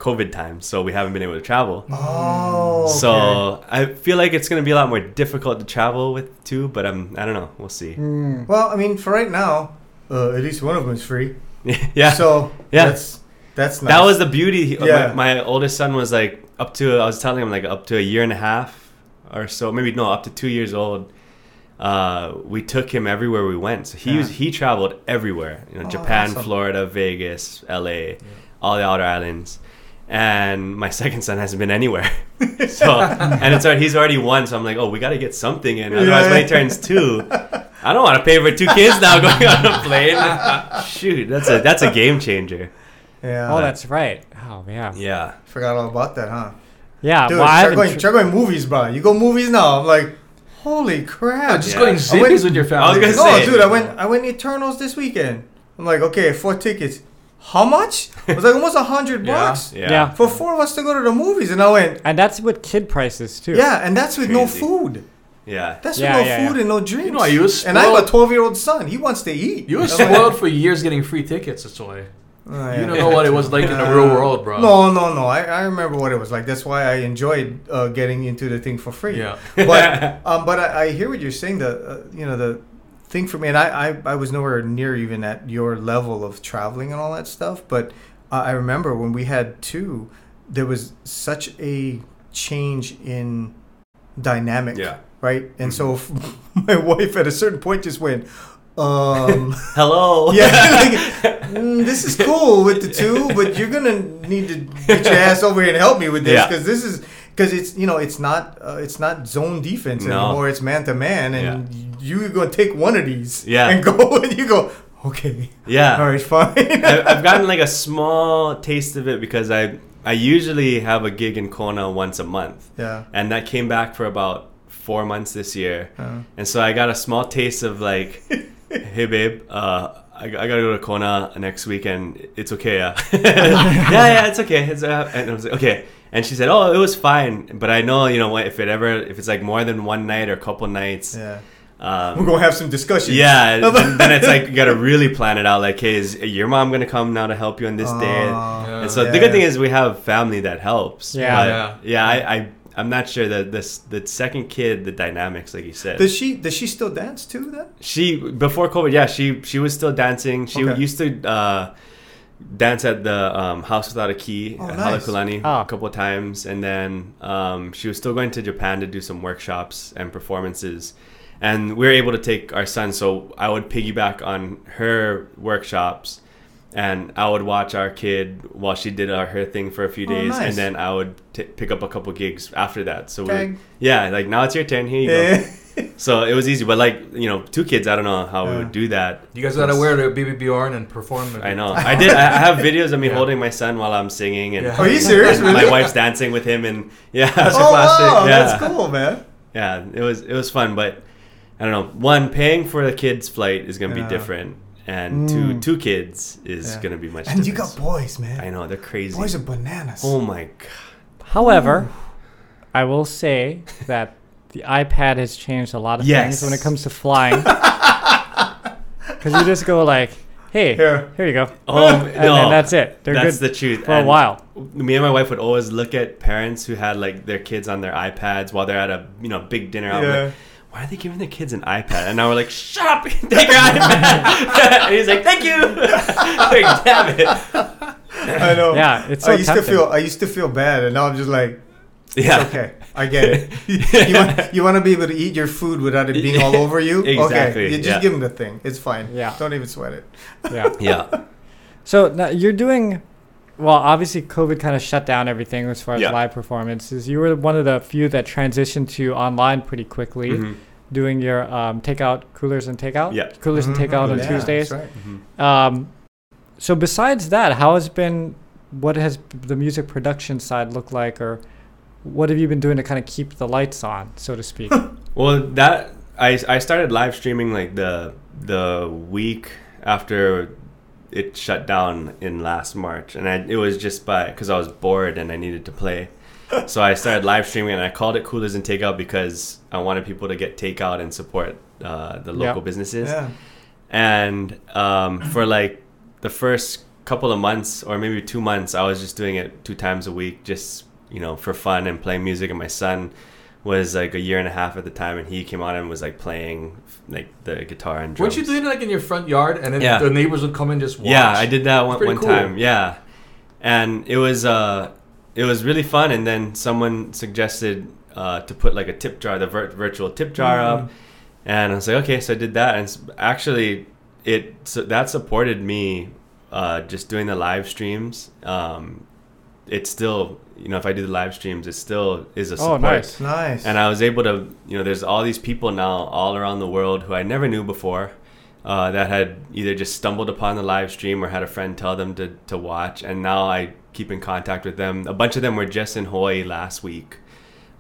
COVID time, so we haven't been able to travel. Oh. okay. So I feel like it's gonna be a lot more difficult to travel with two, but I'm I don't know. We'll see. Mm. Well, I mean, for right now, uh, at least one of them is free. yeah. So Yeah. that's that's nice. That was the beauty. of Yeah. My, my oldest son was like up to I was telling him like up to a year and a half or so, maybe no, up to two years old. Uh, we took him everywhere we went. So he was, he traveled everywhere. You know, Oh, Japan, awesome. Florida, Vegas, L.A., all the outer islands. And my second son hasn't been anywhere. so and it's already, he's already one, so I'm like, oh, we got to get something in. Otherwise, when he turns two, I don't want to pay for two kids now going on a plane. Shoot, that's a that's a game changer. Yeah. Oh, that's right. Oh, yeah. Yeah. Forgot all about that, huh? Yeah. Dude, well, I try going, tr- try going movies, bro. You go movies now. I'm like, holy crap. Oh, just Yeah. going I Zippy's went- with your family. I was gonna no, say- dude, I went I went Eternals this weekend. I'm like, okay, four tickets. How much? It was like almost a hundred bucks Yeah. Yeah. for four of us to go to the movies, and I went, and that's with kid prices, too. yeah, and that's with no Crazy. food. Yeah. That's Yeah, with no yeah, food yeah. and no drinks. You know, you was and I have a spoiled. 12 year old son. He wants to eat. You were I'm like, spoiled for years getting free tickets. That's why. "Oh, You don't know what it was like in the real world, bro. No, no, no. I, I remember what it was like. That's why I enjoyed uh, getting into the thing for free. Yeah. But um, but I, I hear what you're saying. The uh, you know the thing for me, and I, I I was nowhere near even at your level of traveling and all that stuff. But uh, I remember when we had two, there was such a change in dynamic. Yeah. Right. And so my wife at a certain point just went. Um, Hello. yeah, like, mm, this is cool with the two, but you're gonna need to get your ass over here and help me with this Yeah. because this is because it's you know it's not uh, it's not zone defense No. anymore. It's man to man, and you're gonna take one of these Yeah. and go and you go okay, Yeah. all right, fine. I- I've gotten like a small taste of it because I I usually have a gig in Kona once a month, yeah, and that came back for about four months this year, uh, and so I got a small taste of like, hey babe, uh, I, I gotta go to Kona next weekend. It's okay, yeah, yeah, yeah, it's okay. It's uh, and I was like, okay. And she said, "Oh, it was fine, but I know, you know, what if it ever, if it's like more than one night or a couple nights, yeah. um, We're gonna have some discussions. yeah, then, then it's like you gotta really plan it out. Like, hey, is your mom gonna come now to help you on this day? Uh, And so yeah, the good thing is we have family that helps. Yeah. But, Yeah. yeah. I, I I'm not sure that this the second kid, the dynamics, like you said. Does she does she still dance too? Then she before COVID, yeah, she she was still dancing. She Okay. used to uh, dance at the um, House Without a Key Oh, at nice. Halekulani Oh. a couple of times, and then um, she was still going to Japan to do some workshops and performances. And we were able to take our son, so I would piggyback on her workshops, and I would watch our kid while she did uh, her thing for a few Oh, days, nice. and then I would t- pick up a couple gigs after that. So we, yeah, like now it's your turn. Here you go. yeah. So it was easy, but like you know, two kids, I don't know how we would do that. You guys gotta wear the baby Bjorn and perform. I know. I did. I I have videos of me Yeah. holding my son while I'm singing, and Yeah. Are you serious? my wife's dancing with him, and yeah, That's a oh classic. wow, Yeah. that's cool, man. yeah. It was it was fun, but I don't know. One, paying for the kid's flight is gonna Yeah. be different, and two, Mm. two kids is Yeah. gonna be much. And you got boys, man. I know they're crazy. Boys are bananas. oh my god. However, I will say that the iPad has changed a lot of Yes. things when it comes to flying. Because you just go like, "Hey, Here. here you go," Oh and no, then that's it. They're that's good the truth. for a while. Me and my wife would always look at parents who had like their kids on their iPads while they're at a you know big dinner. out. Yeah. Like, why are they giving their kids an iPad? And now we're like, shut up, take your iPad. and he's like, thank you. like, damn it. I know. Yeah, it's so I used tempting. to feel I used to feel bad, and now I'm just like, Yeah. okay. I get it. you, want, you want to be able to eat your food without it being all over you. Exactly, Okay, you just yeah. give them the thing. It's fine. Yeah. Don't even sweat it. Yeah. Yeah. So now you're doing well. Obviously, COVID kind of shut down everything as far as Yeah. live performances. You were one of the few that transitioned to online pretty quickly, mm-hmm. doing your um, takeout coolers and takeout. Yeah. coolers and Mhm. takeout on Yeah, Tuesdays. That's right. Mhm. Um, so besides that, how has been? What has the music production side look like, or what have you been doing to kind of keep the lights on, so to speak? Well, that I I started live streaming like the the week after it shut down in last March, and I, it was just by because I was bored and I needed to play. so I started live streaming, and I called it Coolers and Takeout because I wanted people to get takeout and support uh, the Yeah. local businesses. Yeah. And um, for like the first couple of months or maybe two months, I was just doing it two times a week, just you know for fun and playing music. And my son was like a year and a half at the time, and he came on and was like playing like the guitar and drums. Weren't you doing it like in your front yard, and then Yeah. the neighbors would come and just watch? Yeah, I did that one, one cool. time. Yeah, and it was uh, it was really fun. And then someone suggested uh, to put like a tip jar, the vir- virtual tip jar Mm. up, and I was like, okay, so I did that, and actually, it so that supported me uh, just doing the live streams. Um, it's still you know if I do the live streams, it still is a support. Oh, support. nice. Nice. And I was able to, you know, there's all these people now all around the world who I never knew before uh, that had either just stumbled upon the live stream or had a friend tell them to, to watch. And now I keep in contact with them. A bunch of them were just in Hawaii last week.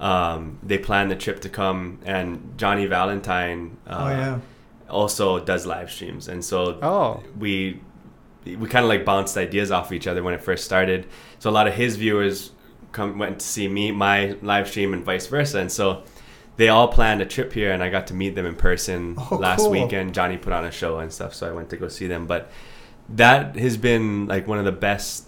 Um, they planned the trip to come, and Johnny Valentine uh, oh yeah. also does live streams. And so Oh. we we kind of like bounced ideas off each other when it first started. So a lot of his viewers come went to see me my live stream and vice versa, and so they all planned a trip here, and I got to meet them in person Oh, last cool. weekend. Johnny put on a show and stuff, so I went to go see them. But that has been like one of the best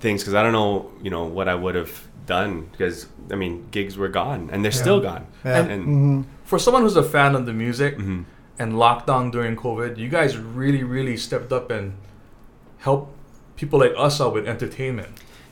things because I don't know, you know, what I would have done because I mean gigs were gone and they're Yeah. still gone. Yeah. And, hmm For someone who's a fan of the music mhm. and lockdown during COVID, you guys really, really stepped up and helped people like us out with entertainment.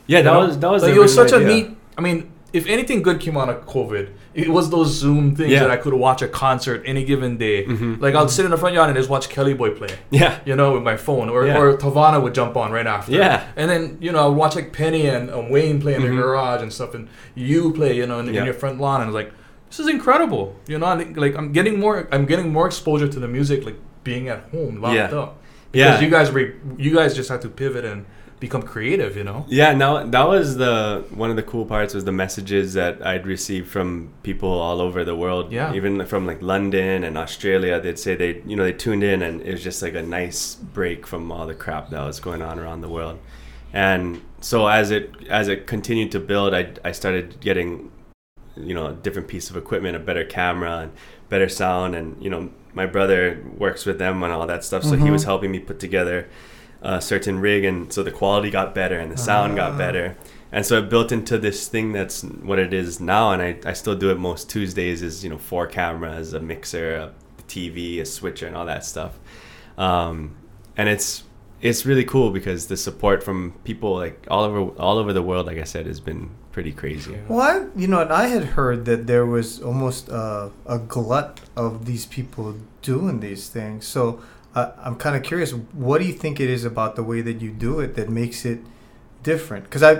yeah, that You know? was that was like it was such original a neat. I mean, if anything good came out of COVID, it was those Zoom things Yeah. that I could watch a concert any given day. Mhm. Like I'd sit in the front yard and just watch Kelly Boy play. Yeah, You know, with my phone, or, Yeah. or Tavana would jump on right after. Yeah. and then you know I'd watch like Penny and um, Wayne play in Mhm. the garage and stuff, and you play, you know, in, Yeah. in your front lawn, and like, this is incredible. You know, like I'm getting more, I'm getting more exposure to the music, like being at home locked Yeah. up. Because yeah. you guys, re- you guys just had to pivot and become creative. You know. Yeah, Now that was the one of the cool parts was the messages that I'd received from people all over the world. Yeah. even from like London and Australia, they'd say they, you know, they tuned in and it was just like a nice break from all the crap that was going on around the world. And so as it as it continued to build, I I started getting, you know, a different piece of equipment, a better camera and better sound, and you know, my brother works with them and all that stuff, so he Mhm. was helping me put together a certain rig and so the quality got better and the sound Ah. got better and so it built into this thing that's what it is now and I, I still do it most tuesdays is you know four cameras a mixer a tv a switcher and all that stuff um, and it's it's really cool because the support from people like all over all over the world like i said has been pretty crazy Well, I, you know, and I had heard that there was almost uh, a glut of these people doing these things. So uh, I'm kind of curious. What do you think it is about the way that you do it that makes it different? Because I,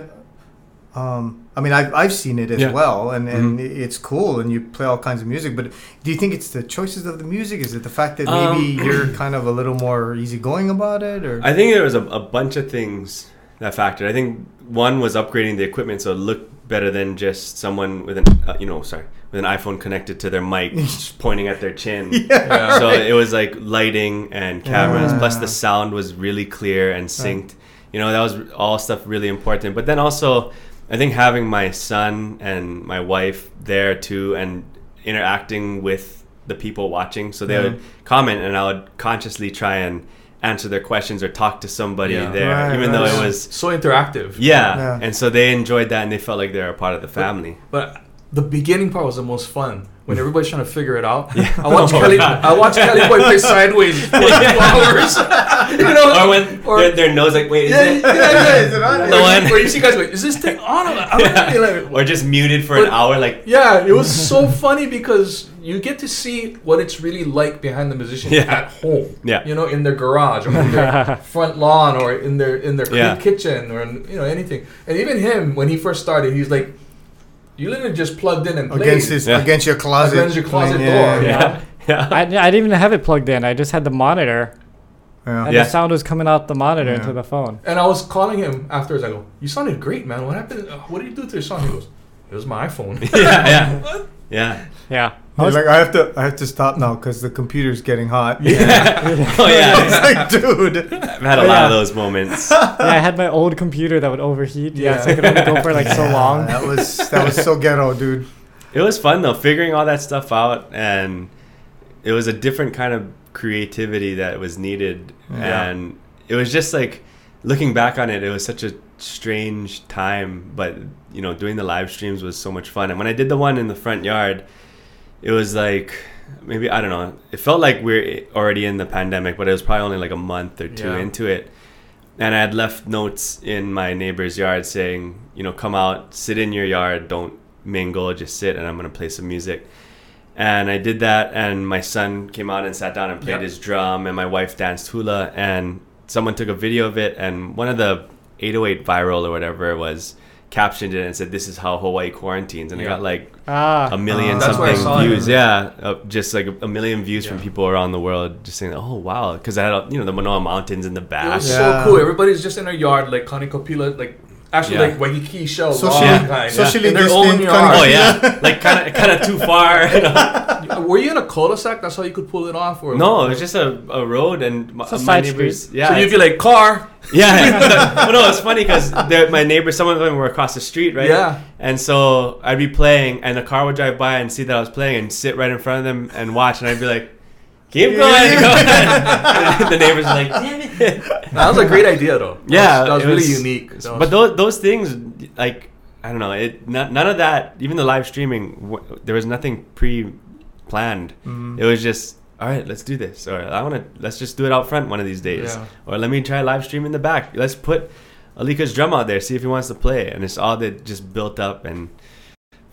um, I mean, I've, I've seen it as Yeah. well, and, and Mhm. it's cool, and you play all kinds of music. But do you think it's the choices of the music? Is it the fact that maybe Um, you're kind of a little more easygoing about it, or I think there was a, a bunch of things that factored. I think one was upgrading the equipment so it looked better than just someone with an uh, you know sorry with an iPhone connected to their mic just pointing at their chin. Yeah. So it was like lighting and cameras. Plus the sound was really clear and synced. You know that was all stuff really important. But then also, I think having my son and my wife there too and interacting with the people watching, so they Yeah. would comment and I would consciously try and answer their questions or talk to somebody Yeah. there, Right, even right. though it was so interactive. yeah. Yeah. And so they enjoyed that and they felt like they're a part of the family. But the beginning part was the most fun when everybody's trying to figure it out. Yeah. I watch Oh, Kelly. God. I watch Kelly Boy play sideways for two hours. you know, or when or- their, their nose like, wait, is yeah, it? yeah, yeah. Is it on? Or The you- one- Or you see guys go, is this thing on? I'm Yeah. like, or just muted for an hour, like yeah, it was so funny because you get to see what it's really like behind the musician Yeah. at home. Yeah. You know, in their garage or in their front lawn or in their in their Yeah. kitchen or in, you know anything. And even him when he first started, he's like, you literally just plugged in and played. against his Yeah. against your closet, Against your closet Yeah, door, yeah, yeah. yeah. I, I didn't even have it plugged in. I just had the monitor, yeah. and Yeah. the sound was coming out the monitor Yeah. into the phone. And I was calling him afterwards. I go, "You sounded great, man. What happened? Uh, What did you do to your song?" He goes, "It was my iPhone." yeah, yeah, yeah. Yeah. I He's like, I have to, I have to stop now because the computer's getting hot. Yeah. oh I yeah, was like, dude. I've had a lot yeah. of those moments. yeah, I had my old computer that would overheat. Yeah, Yeah. so I could only go for like so long. That was that was so ghetto, dude. It was fun though, figuring all that stuff out, and it was a different kind of creativity that was needed, Yeah. and it was just like looking back on it, it was such a strange time, but you know, doing the live streams was so much fun. And when I did the one in the front yard, it was like maybe I don't know. It felt like we're already in the pandemic, but it was probably only like a month or two Yeah. into it. And I had left notes in my neighbor's yard saying, you know, come out, sit in your yard, don't mingle, just sit, and I'm gonna play some music. And I did that, and my son came out and sat down and played Yeah. his drum, and my wife danced hula, and someone took a video of it, and one of the 808 viral or whatever it was captioned it and said, "This is how Hawaii quarantines," and I Yeah. got like Ah. a million Uh, That's where I something saw it. views. Yeah, uh, just like a, a million views from people around the world, just saying, "Oh wow," because I had uh, you know the Manoa Mountains in the It back. was Yeah. so cool. Everybody's just in their yard, like Kanikapila, like actually Yeah. like Waikiki shell, Socially- long kind, socially in their own distant. Oh yeah, like kind of kind of too far. You know? Were you in a cul-de-sac? That's how you could pull it off, or No, it was just a, a road and my, a my neighbors. street. Yeah, So you'd be like car, yeah. well, no, it's funny because my neighbors, some of them were across the street, right? Yeah. And so I'd be playing, and the car would drive by and see that I was playing, and sit right in front of them and watch, and I'd be like, "Keep going, go ahead." the neighbors are like, "Damn it!" that was a great idea though. That Yeah, was, that was really was- unique. Was- But those those things, like I don't know, it not, none of that. Even the live streaming, w- there was nothing pre-planned. Mm. It was just, all right, let's do this, or I want to, let's just do it out front one of these days, Yeah. or let me try live stream in the back. Let's put Alika's drum out there, see if he wants to play, and it's all that just built up and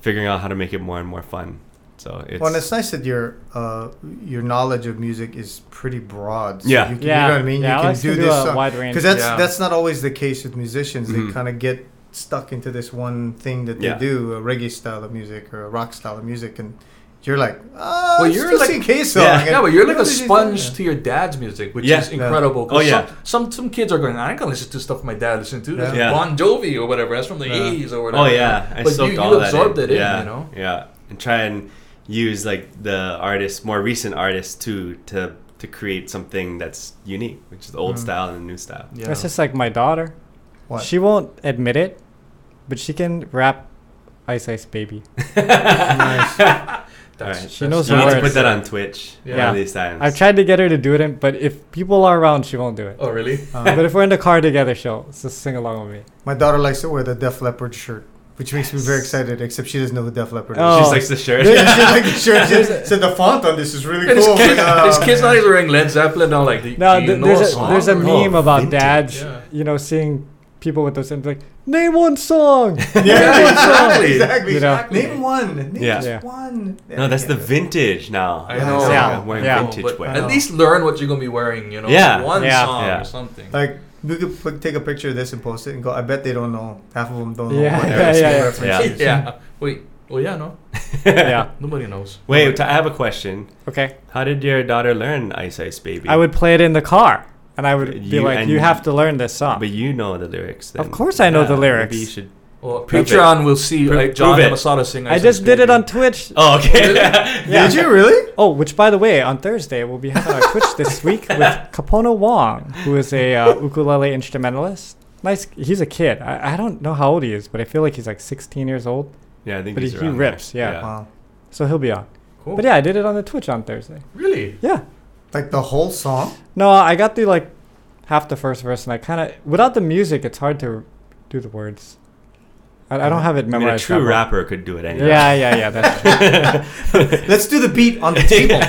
figuring out how to make it more and more fun. So it's, Well, and it's nice that your uh, your knowledge of music is pretty broad. So Yeah. you, can, yeah. you know what I mean. Yeah, you can like to do do this a wide range. because that's Yeah. that's not always the case with musicians. They kind of get stuck into this one thing that they Yeah. do, a reggae style of music or a rock style of music, and you're like, oh, Well, you're like- a case. Yeah. And yeah, but you're like a did you do? sponge Yeah. to your dad's music, which Yeah. is incredible. Oh, yeah. Some, some some kids are going. I ain't gonna listen to stuff my dad listened to. That's Yeah. Bon Jovi or whatever. That's from the Yeah. '80s or whatever. Oh yeah, I but you, soaked you all that absorbed in. it in. yeah, You know. yeah, and try and use like the artists, more recent artists too, to to create something that's unique, which is the old Mm. style and the new style. Yeah. That's just like my daughter. What? She won't admit it, but she can rap Ice Ice Baby. Nice. That's- Alright. She knows You need to put that on Twitch Yeah. one of these times. I've tried to get her to do it, but if people are around, she won't do it. Oh really? Uh, but if we're in the car together, she'll just sing along with me. my daughter likes to wear the Def Leppard shirt, which makes me very excited. Except she doesn't know who Def Leppard is. Oh. She likes the shirt. Yeah, she like the shirt. She said the font on this is really And this, cool. kid, Like, oh, this kid's not even wearing Led Zeppelin. I'm like, do, No, th- there's a a, song? there's a oh, meme Oh, about vintage. dads, Yeah. you know, seeing people with those and like, name one song. Yeah, exactly. exactly. You know? Name one. Name Yeah. just Yeah. one. No, that's the vintage now. I know. Yeah. Wearing Yeah. vintage But wear. At least learn what you're gonna be wearing. You know. Yeah. One Yeah. song Yeah. or something. Like we could put, take a picture of this and post it and go. I bet they don't know. Half of them don't know. Yeah, what yeah, yeah, single yeah. Yeah. yeah. Wait. Oh yeah. No. yeah. Nobody knows. Wait, I have a question. Okay. How did your daughter learn Ice Ice Baby? I would play it in the car, and I would be You- like, "You have to learn this song." But you know the lyrics. Then. Of course I know uh, the lyrics. Maybe you should. Well, Prove Patreon will see Pro- like John prove it. Masada sing. I just did it on Twitch. Oh, okay. Yeah. Did you really? Oh, which by the way, on Thursday we'll be having our Twitch this week with Kapono Wong, who is a uh, ukulele instrumentalist. Nice, he's a kid. I, I don't know how old he is, but I feel like he's like 16 years old. yeah, I think But he's he- he around rips, there. yeah. Wow. So he'll be on. Cool. But yeah, I did it on the Twitch on Thursday. Really? Yeah. Like the whole song? No, I got through like half the first verse, and I kind of without the music, it's hard to do the words. I, I don't have it I mean, a true that well. rapper could do it anyway. Yeah, yeah, yeah. That's true. Let's do the beat on the table.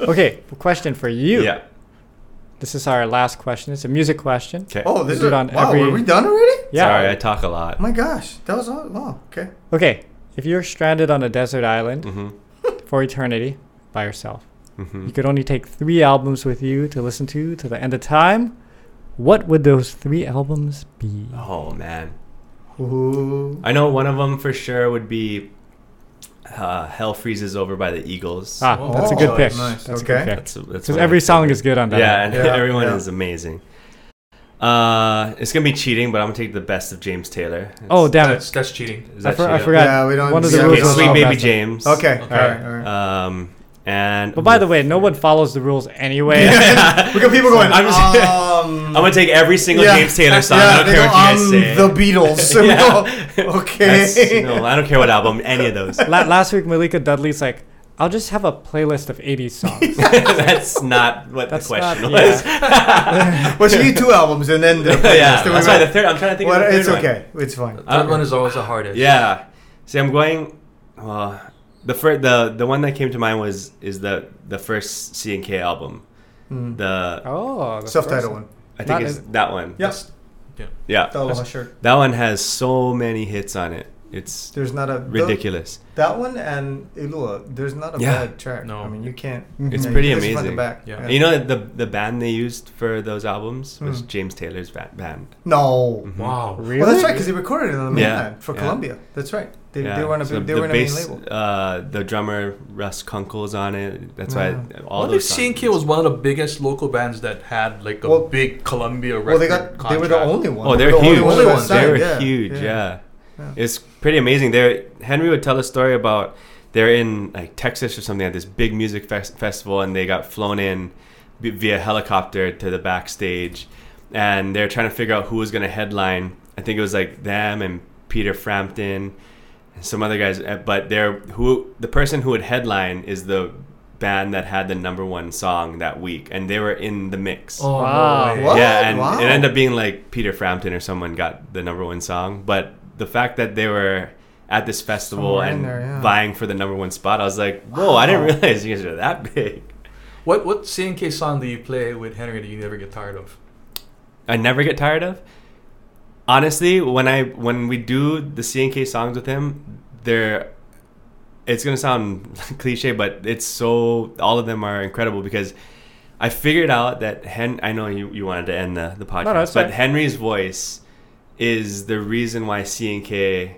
okay, question for you. Yeah. This is our last question. It's a music question. Okay. Oh, this Do is it on wow. every- Were we done already? Yeah. Sorry, I talk a lot. Oh my gosh, that was all. Oh, okay. Okay, if you're stranded on a desert island Mm-hmm. for eternity by yourself, Mm-hmm. you could only take three albums with you to listen to to the end of time. What would those three albums be? Oh man, Ooh. I know one of them for sure would be uh, "Hell Freezes Over" by the Eagles. Ah, Oh, that's a good pick. nice. That's a good pick. That's that's Because every song is good on that. Yeah, and Yeah, everyone yeah. is amazing. Uh, it's gonna be cheating, but I'm gonna take the best of James Taylor. It's- Oh damn That's it! that's cheating. is I, that for, I forgot. Yeah, we don't. One of the we rules Okay, Sweet Baby James. Okay. Okay. All right. All right. Um, and But by the way, no one follows the rules anyway. we got people going. I'm just- um, I'm gonna take every single Yeah. James Taylor song. yeah, I don't care go, what you guys um, say. The Beatles. And we Yeah. go, okay. No, I don't care what album, any of those. La- last week, Malika Dudley's like, "I'll just have a playlist of '80s songs." That's not what That's the question not- was. well, she need two albums and then the playlist. yeah, Then we that's why went, the third. I'm trying to think well, of the third it's one. okay. It's fine. That one is always the hardest. Yeah. See, I'm going. Uh, the first, the the one that came to mind was is the the first C and K album. Mm. The oh, the Self-titled first one. I think Not it's in- that one. Yes. Yeah. The Aloha shirt. That one has so many hits on it. It's There's not a the- ridiculous. that one and Elua. There's not a Yeah. bad track. No. I mean you can't. It's yeah, pretty you listen amazing. back. Yeah. You know the the band they used for those albums was Hmm. James Taylor's va- band. No. Mhm. Wow. Really? Well, that's right because they recorded it on the Yeah. mainland for Yeah. Columbia. That's right. They, Yeah, they were on a so they the were on a bass, main label. Uh, the drummer Russ Kunkel's on it. That's Yeah. why all I think those. C&K was one of the biggest local bands that had like a Well- big Columbia record Well, they got they were the only one. Oh, They they're were the huge. only Only that ones. signed, They were yeah, huge. Yeah. Yeah. It's pretty amazing. They Henry would tell a story about they're in like Texas or something at this big music fes- festival, and they got flown in b- via helicopter to the backstage, and they're trying to figure out who was going to headline. I think it was like them and Peter Frampton and some other guys, uh, but they're who the person who would headline is the band that had the number one song that week, and they were in the mix. Oh, Wow. no Yeah, and Wow. it ended up being like Peter Frampton or someone got the number one song. But the fact that they were at this festival Somewhere and there, yeah. vying for the number one spot, I was like, whoa, I didn't realize you guys are that big. What what C&K song do you play with Henry that you never get tired of? I never get tired of. Honestly, when I when we do the CNK songs with him, they're it's gonna sound cliche, but it's so all of them are incredible because I figured out that Hen. I know you, you wanted to end the the podcast, no, it's but fine. Henry's voice is the reason why CNK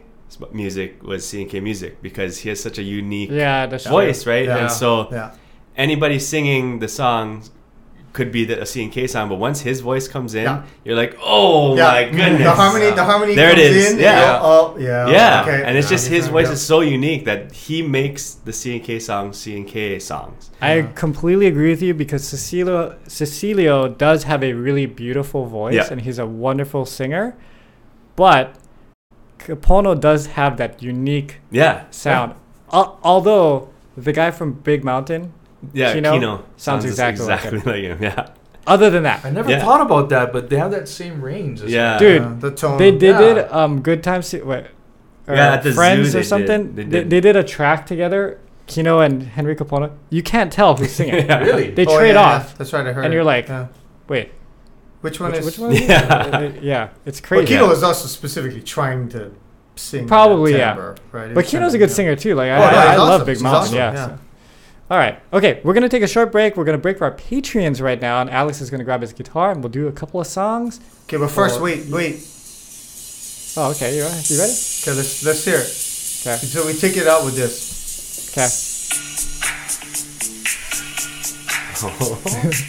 music was CNK music because he has such a unique Yeah, that's true. voice, right? Yeah. And so Yeah. anybody singing the song could be the, a CNK song, but once his voice comes in, Yeah. you're like, oh yeah. my goodness. The harmony, the harmony There it comes is, in. yeah. and Oh, yeah. yeah, Okay. and it's Yeah, just his yeah, voice yeah. is so unique that he makes the CNK songs CNK songs. I Yeah. completely agree with you because Cecilio Cecilio does have a really beautiful voice Yeah. and he's a wonderful singer, but Kapono does have that unique Yeah, sound. Al- although the guy from Big Mountain, yeah. Quino Quino, sounds just exactly like exactly like him. Yeah, other than that, I never Yeah. thought about that, but they have that same range. as Yeah. well. Dude, Yeah, the tone. they they Yeah. did um good times what or Yeah, at the friends they or something. They They, did. they did a track together. Quino and Henry Kapono. You can't tell who's singing. Yeah. Really? They Oh, trade yeah, off. yeah. That's right. I heard. And you're like, yeah. Wait, which one which, is? which one? is it? Yeah. Yeah, it's crazy. But. Quino Yeah. was also specifically trying to sing. that Probably, yeah. Right. But was Quino's a good to- singer too. Like Oh, I, no, I, he's I love. Big He's Mountain. awesome, Yeah. yeah. so. All right. Okay, we're gonna take a short break. We're gonna break for our Patreons right now, and Alex is gonna grab his guitar, and we'll do a couple of songs. Okay, but first, Or- wait, wait. Oh, okay. You ready? You ready? Okay, let's let's hear it. Okay. So we take it out with this. Okay.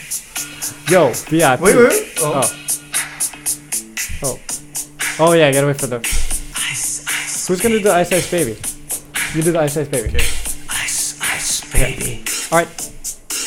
Yo, VIP. Wait, wait. wait. Oh. oh. Oh. Oh yeah, gotta wait for the. Who's gonna do the Ice Ice Baby? You do the Ice Ice Baby. Okay. Ice Ice Baby. Okay. All right.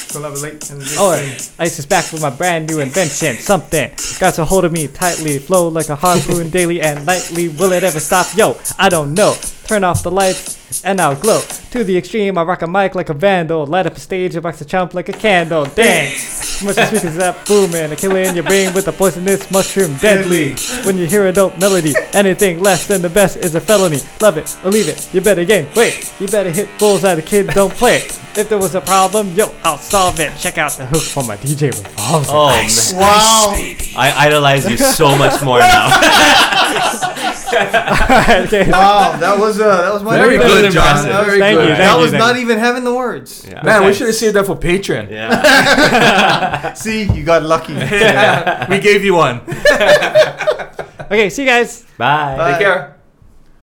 Collaborate and this Oh, thing. Ice is back with my brand new invention. Something got a hold of me tightly, flow like a harpoon daily and nightly. Will it ever stop? Yo, I don't know. Turn off the lights and I'll glow. To the extreme, I rock a mic like a vandal. Light up a stage, I box a chump like a candle. Dance! Much as speakers that booming, a killer in your brain with a poisonous mushroom deadly. When you hear a dope melody, anything less than the best is a felony. Love it or leave it, you better game. Wait, you better hit bullseye, the kid don't play it. If there was a problem, yo, I'll solve it. Check out the hook from my DJ Revolver. oh man, Wow. I idolize you so much more now. okay. Wow, that was uh, that was my Very favorite. good, John. That was- Very Thank good. you, That thank was you, not thank even having the words. Yeah. Man, we should have saved that for Patreon. yeah. See, you got lucky. we gave you one. Okay, see you guys. Bye. Bye. Take care.